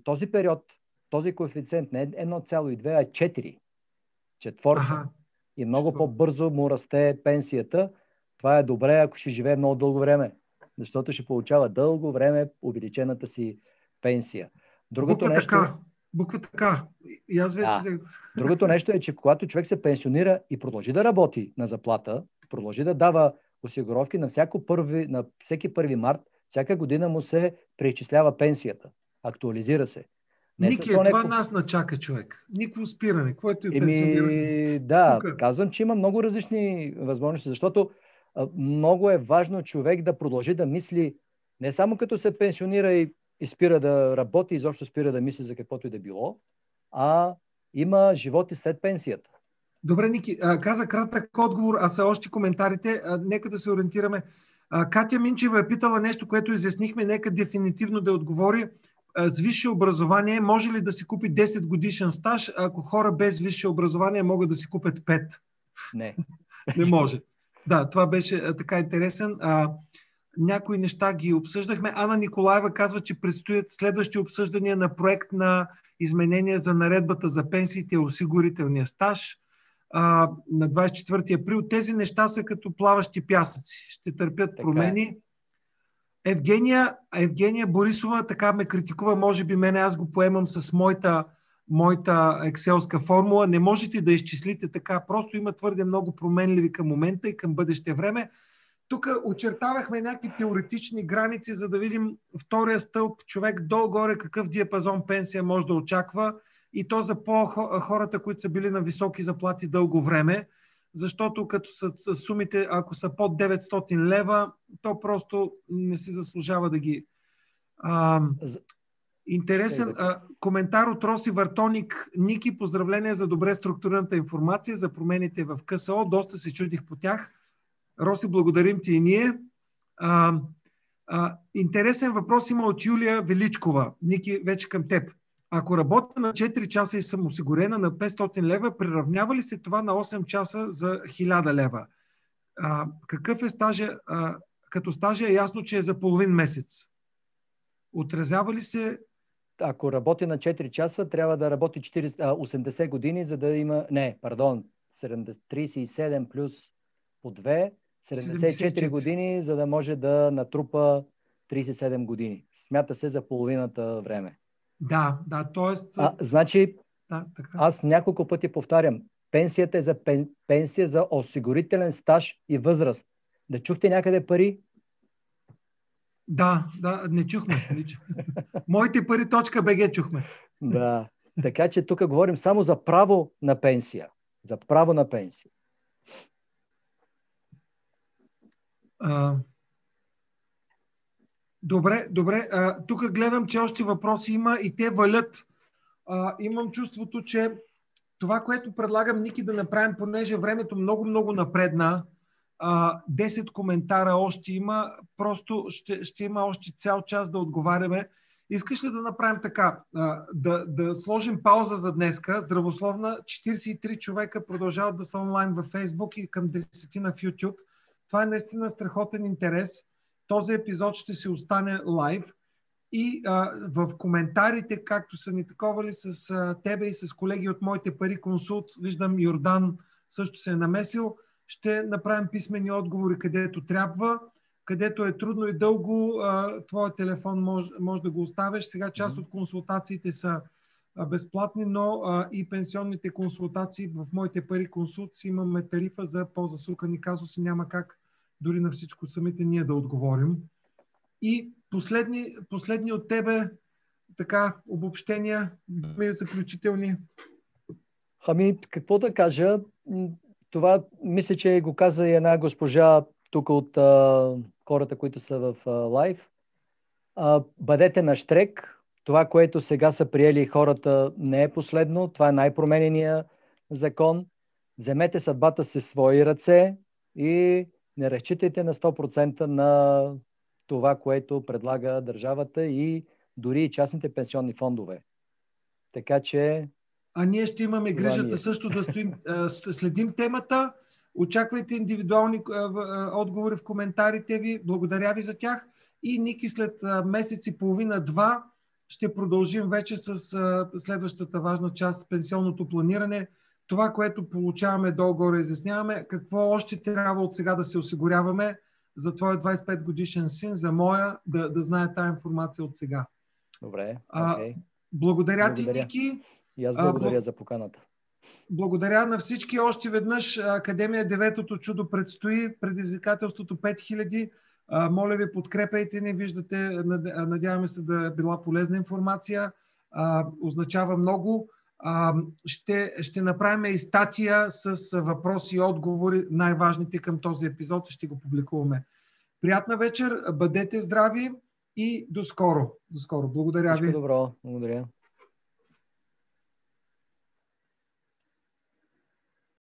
този период, този коефициент не е 1,2, а 4. Четвърта. Ага и много по-бързо му расте пенсията. Това е добре, ако ще живее много дълго време, защото ще получава дълго време увеличената си пенсия. Другото Буква нещо... така. Буква така. И аз вече... Да. Другото нещо е, че когато човек се пенсионира и продължи да работи на заплата, продължи да дава осигуровки на, всяко първи, на всеки първи март, всяка година му се преизчислява пенсията. Актуализира се. Не Ники, е, това нас начака човек. Никво спиране, което е пенсиониране. Да, Скука. казвам, че има много различни възможности, защото а, много е важно човек да продължи да мисли не само като се пенсионира и, и спира да работи, изобщо спира да мисли за каквото и да било, а има живот и след пенсията. Добре, Ники, а, каза кратък отговор, а са още коментарите. А, нека да се ориентираме. Катя Минчева е питала нещо, което изяснихме. Нека дефинитивно да отговори с висше образование може ли да си купи 10 годишен стаж, ако хора без висше образование могат да си купят 5? Не. Не може. Да, това беше така интересен. А, някои неща ги обсъждахме. Ана Николаева казва, че предстоят следващи обсъждания на проект на изменения за наредбата за пенсиите и осигурителния стаж а, на 24 април. Тези неща са като плаващи пясъци. Ще търпят така е. промени. Е. Евгения, Евгения Борисова така ме критикува, може би мене аз го поемам с моята, моята екселска формула. Не можете да изчислите така, просто има твърде много променливи към момента и към бъдеще време. Тук очертавахме някакви теоретични граници, за да видим втория стълб, човек долу-горе какъв диапазон пенсия може да очаква и то за по-хората, които са били на високи заплати дълго време защото като са сумите, ако са под 900 лева, то просто не се заслужава да ги... А, интересен а, коментар от Роси Вартоник. Ники, поздравления за добре структурираната информация за промените в КСО. Доста се чудих по тях. Роси, благодарим ти и ние. А, а, интересен въпрос има от Юлия Величкова. Ники, вече към теб. Ако работя на 4 часа и съм осигурена на 500 лева, приравнява ли се това на 8 часа за 1000 лева? А, какъв е стажа? А, като стажа е ясно, че е за половин месец. Отразява ли се ако работи на 4 часа, трябва да работи 40, а, 80 години, за да има... Не, пардон, 70, 37 плюс по 2, 74, 74 години, за да може да натрупа 37 години. Смята се за половината време. Да, да, т.е. А, значи, да, така. аз няколко пъти повтарям, пенсията е за пен, пенсия за осигурителен стаж и възраст. Да чухте някъде пари? Да, да, не чухме. Не чухме. Моите пари точка БГ чухме. Да. Така че тук говорим само за право на пенсия. За право на пенсия. А, добре, добре. Тук гледам, че още въпроси има и те валят. А, имам чувството, че това, което предлагам Ники да направим, понеже времето много-много напредна, а, 10 коментара още има, просто ще, ще има още цял час да отговаряме. Искаш ли да направим така? А, да, да сложим пауза за днеска. Здравословна. 43 човека продължават да са онлайн във Facebook и към 10 на в YouTube. Това е наистина страхотен интерес. Този епизод ще се остане лайв. И а, в коментарите, както са ни таковали с а, тебе и с колеги от моите пари консулт, виждам Йордан също се е намесил, ще направим писмени отговори където трябва, където е трудно и дълго, а, твоя телефон може, може да го оставиш. Сега част от консултациите са а, безплатни, но а, и пенсионните консултации в моите пари консулт си имаме тарифа за по-засукани казуси. Няма как дори на всичко самите ние да отговорим. И последни, последни от тебе така обобщения, думи заключителни. Ами, какво да кажа? Това мисля, че го каза и една госпожа тук от а, хората, които са в а, лайв. А, бъдете на штрек. Това, което сега са приели хората, не е последно. Това е най-променения закон. Вземете съдбата си в свои ръце и не разчитайте на 100% на това, което предлага държавата и дори и частните пенсионни фондове. Така че. А ние ще имаме грижата е. също да стоим, следим темата. Очаквайте индивидуални отговори в коментарите ви. Благодаря ви за тях. И Ники след месец и половина-два ще продължим вече с следващата важна част пенсионното планиране. Това, което получаваме долу-горе, изясняваме какво още трябва от сега да се осигуряваме, за твоя 25 годишен син, за моя, да, да знае тази информация от сега. Добре. Okay. благодаря, благодаря ти, Ники. И аз благодаря а, за поканата. Благодаря на всички. Още веднъж Академия 9-то чудо предстои. Предизвикателството 5000. А, моля ви, подкрепайте ни. Виждате, надяваме се да е била полезна информация. А, означава много. Ще, ще направим и статия с въпроси и отговори, най-важните към този епизод ще го публикуваме. Приятна вечер, бъдете здрави и до скоро. До скоро. Благодаря ви. добро. Благодаря.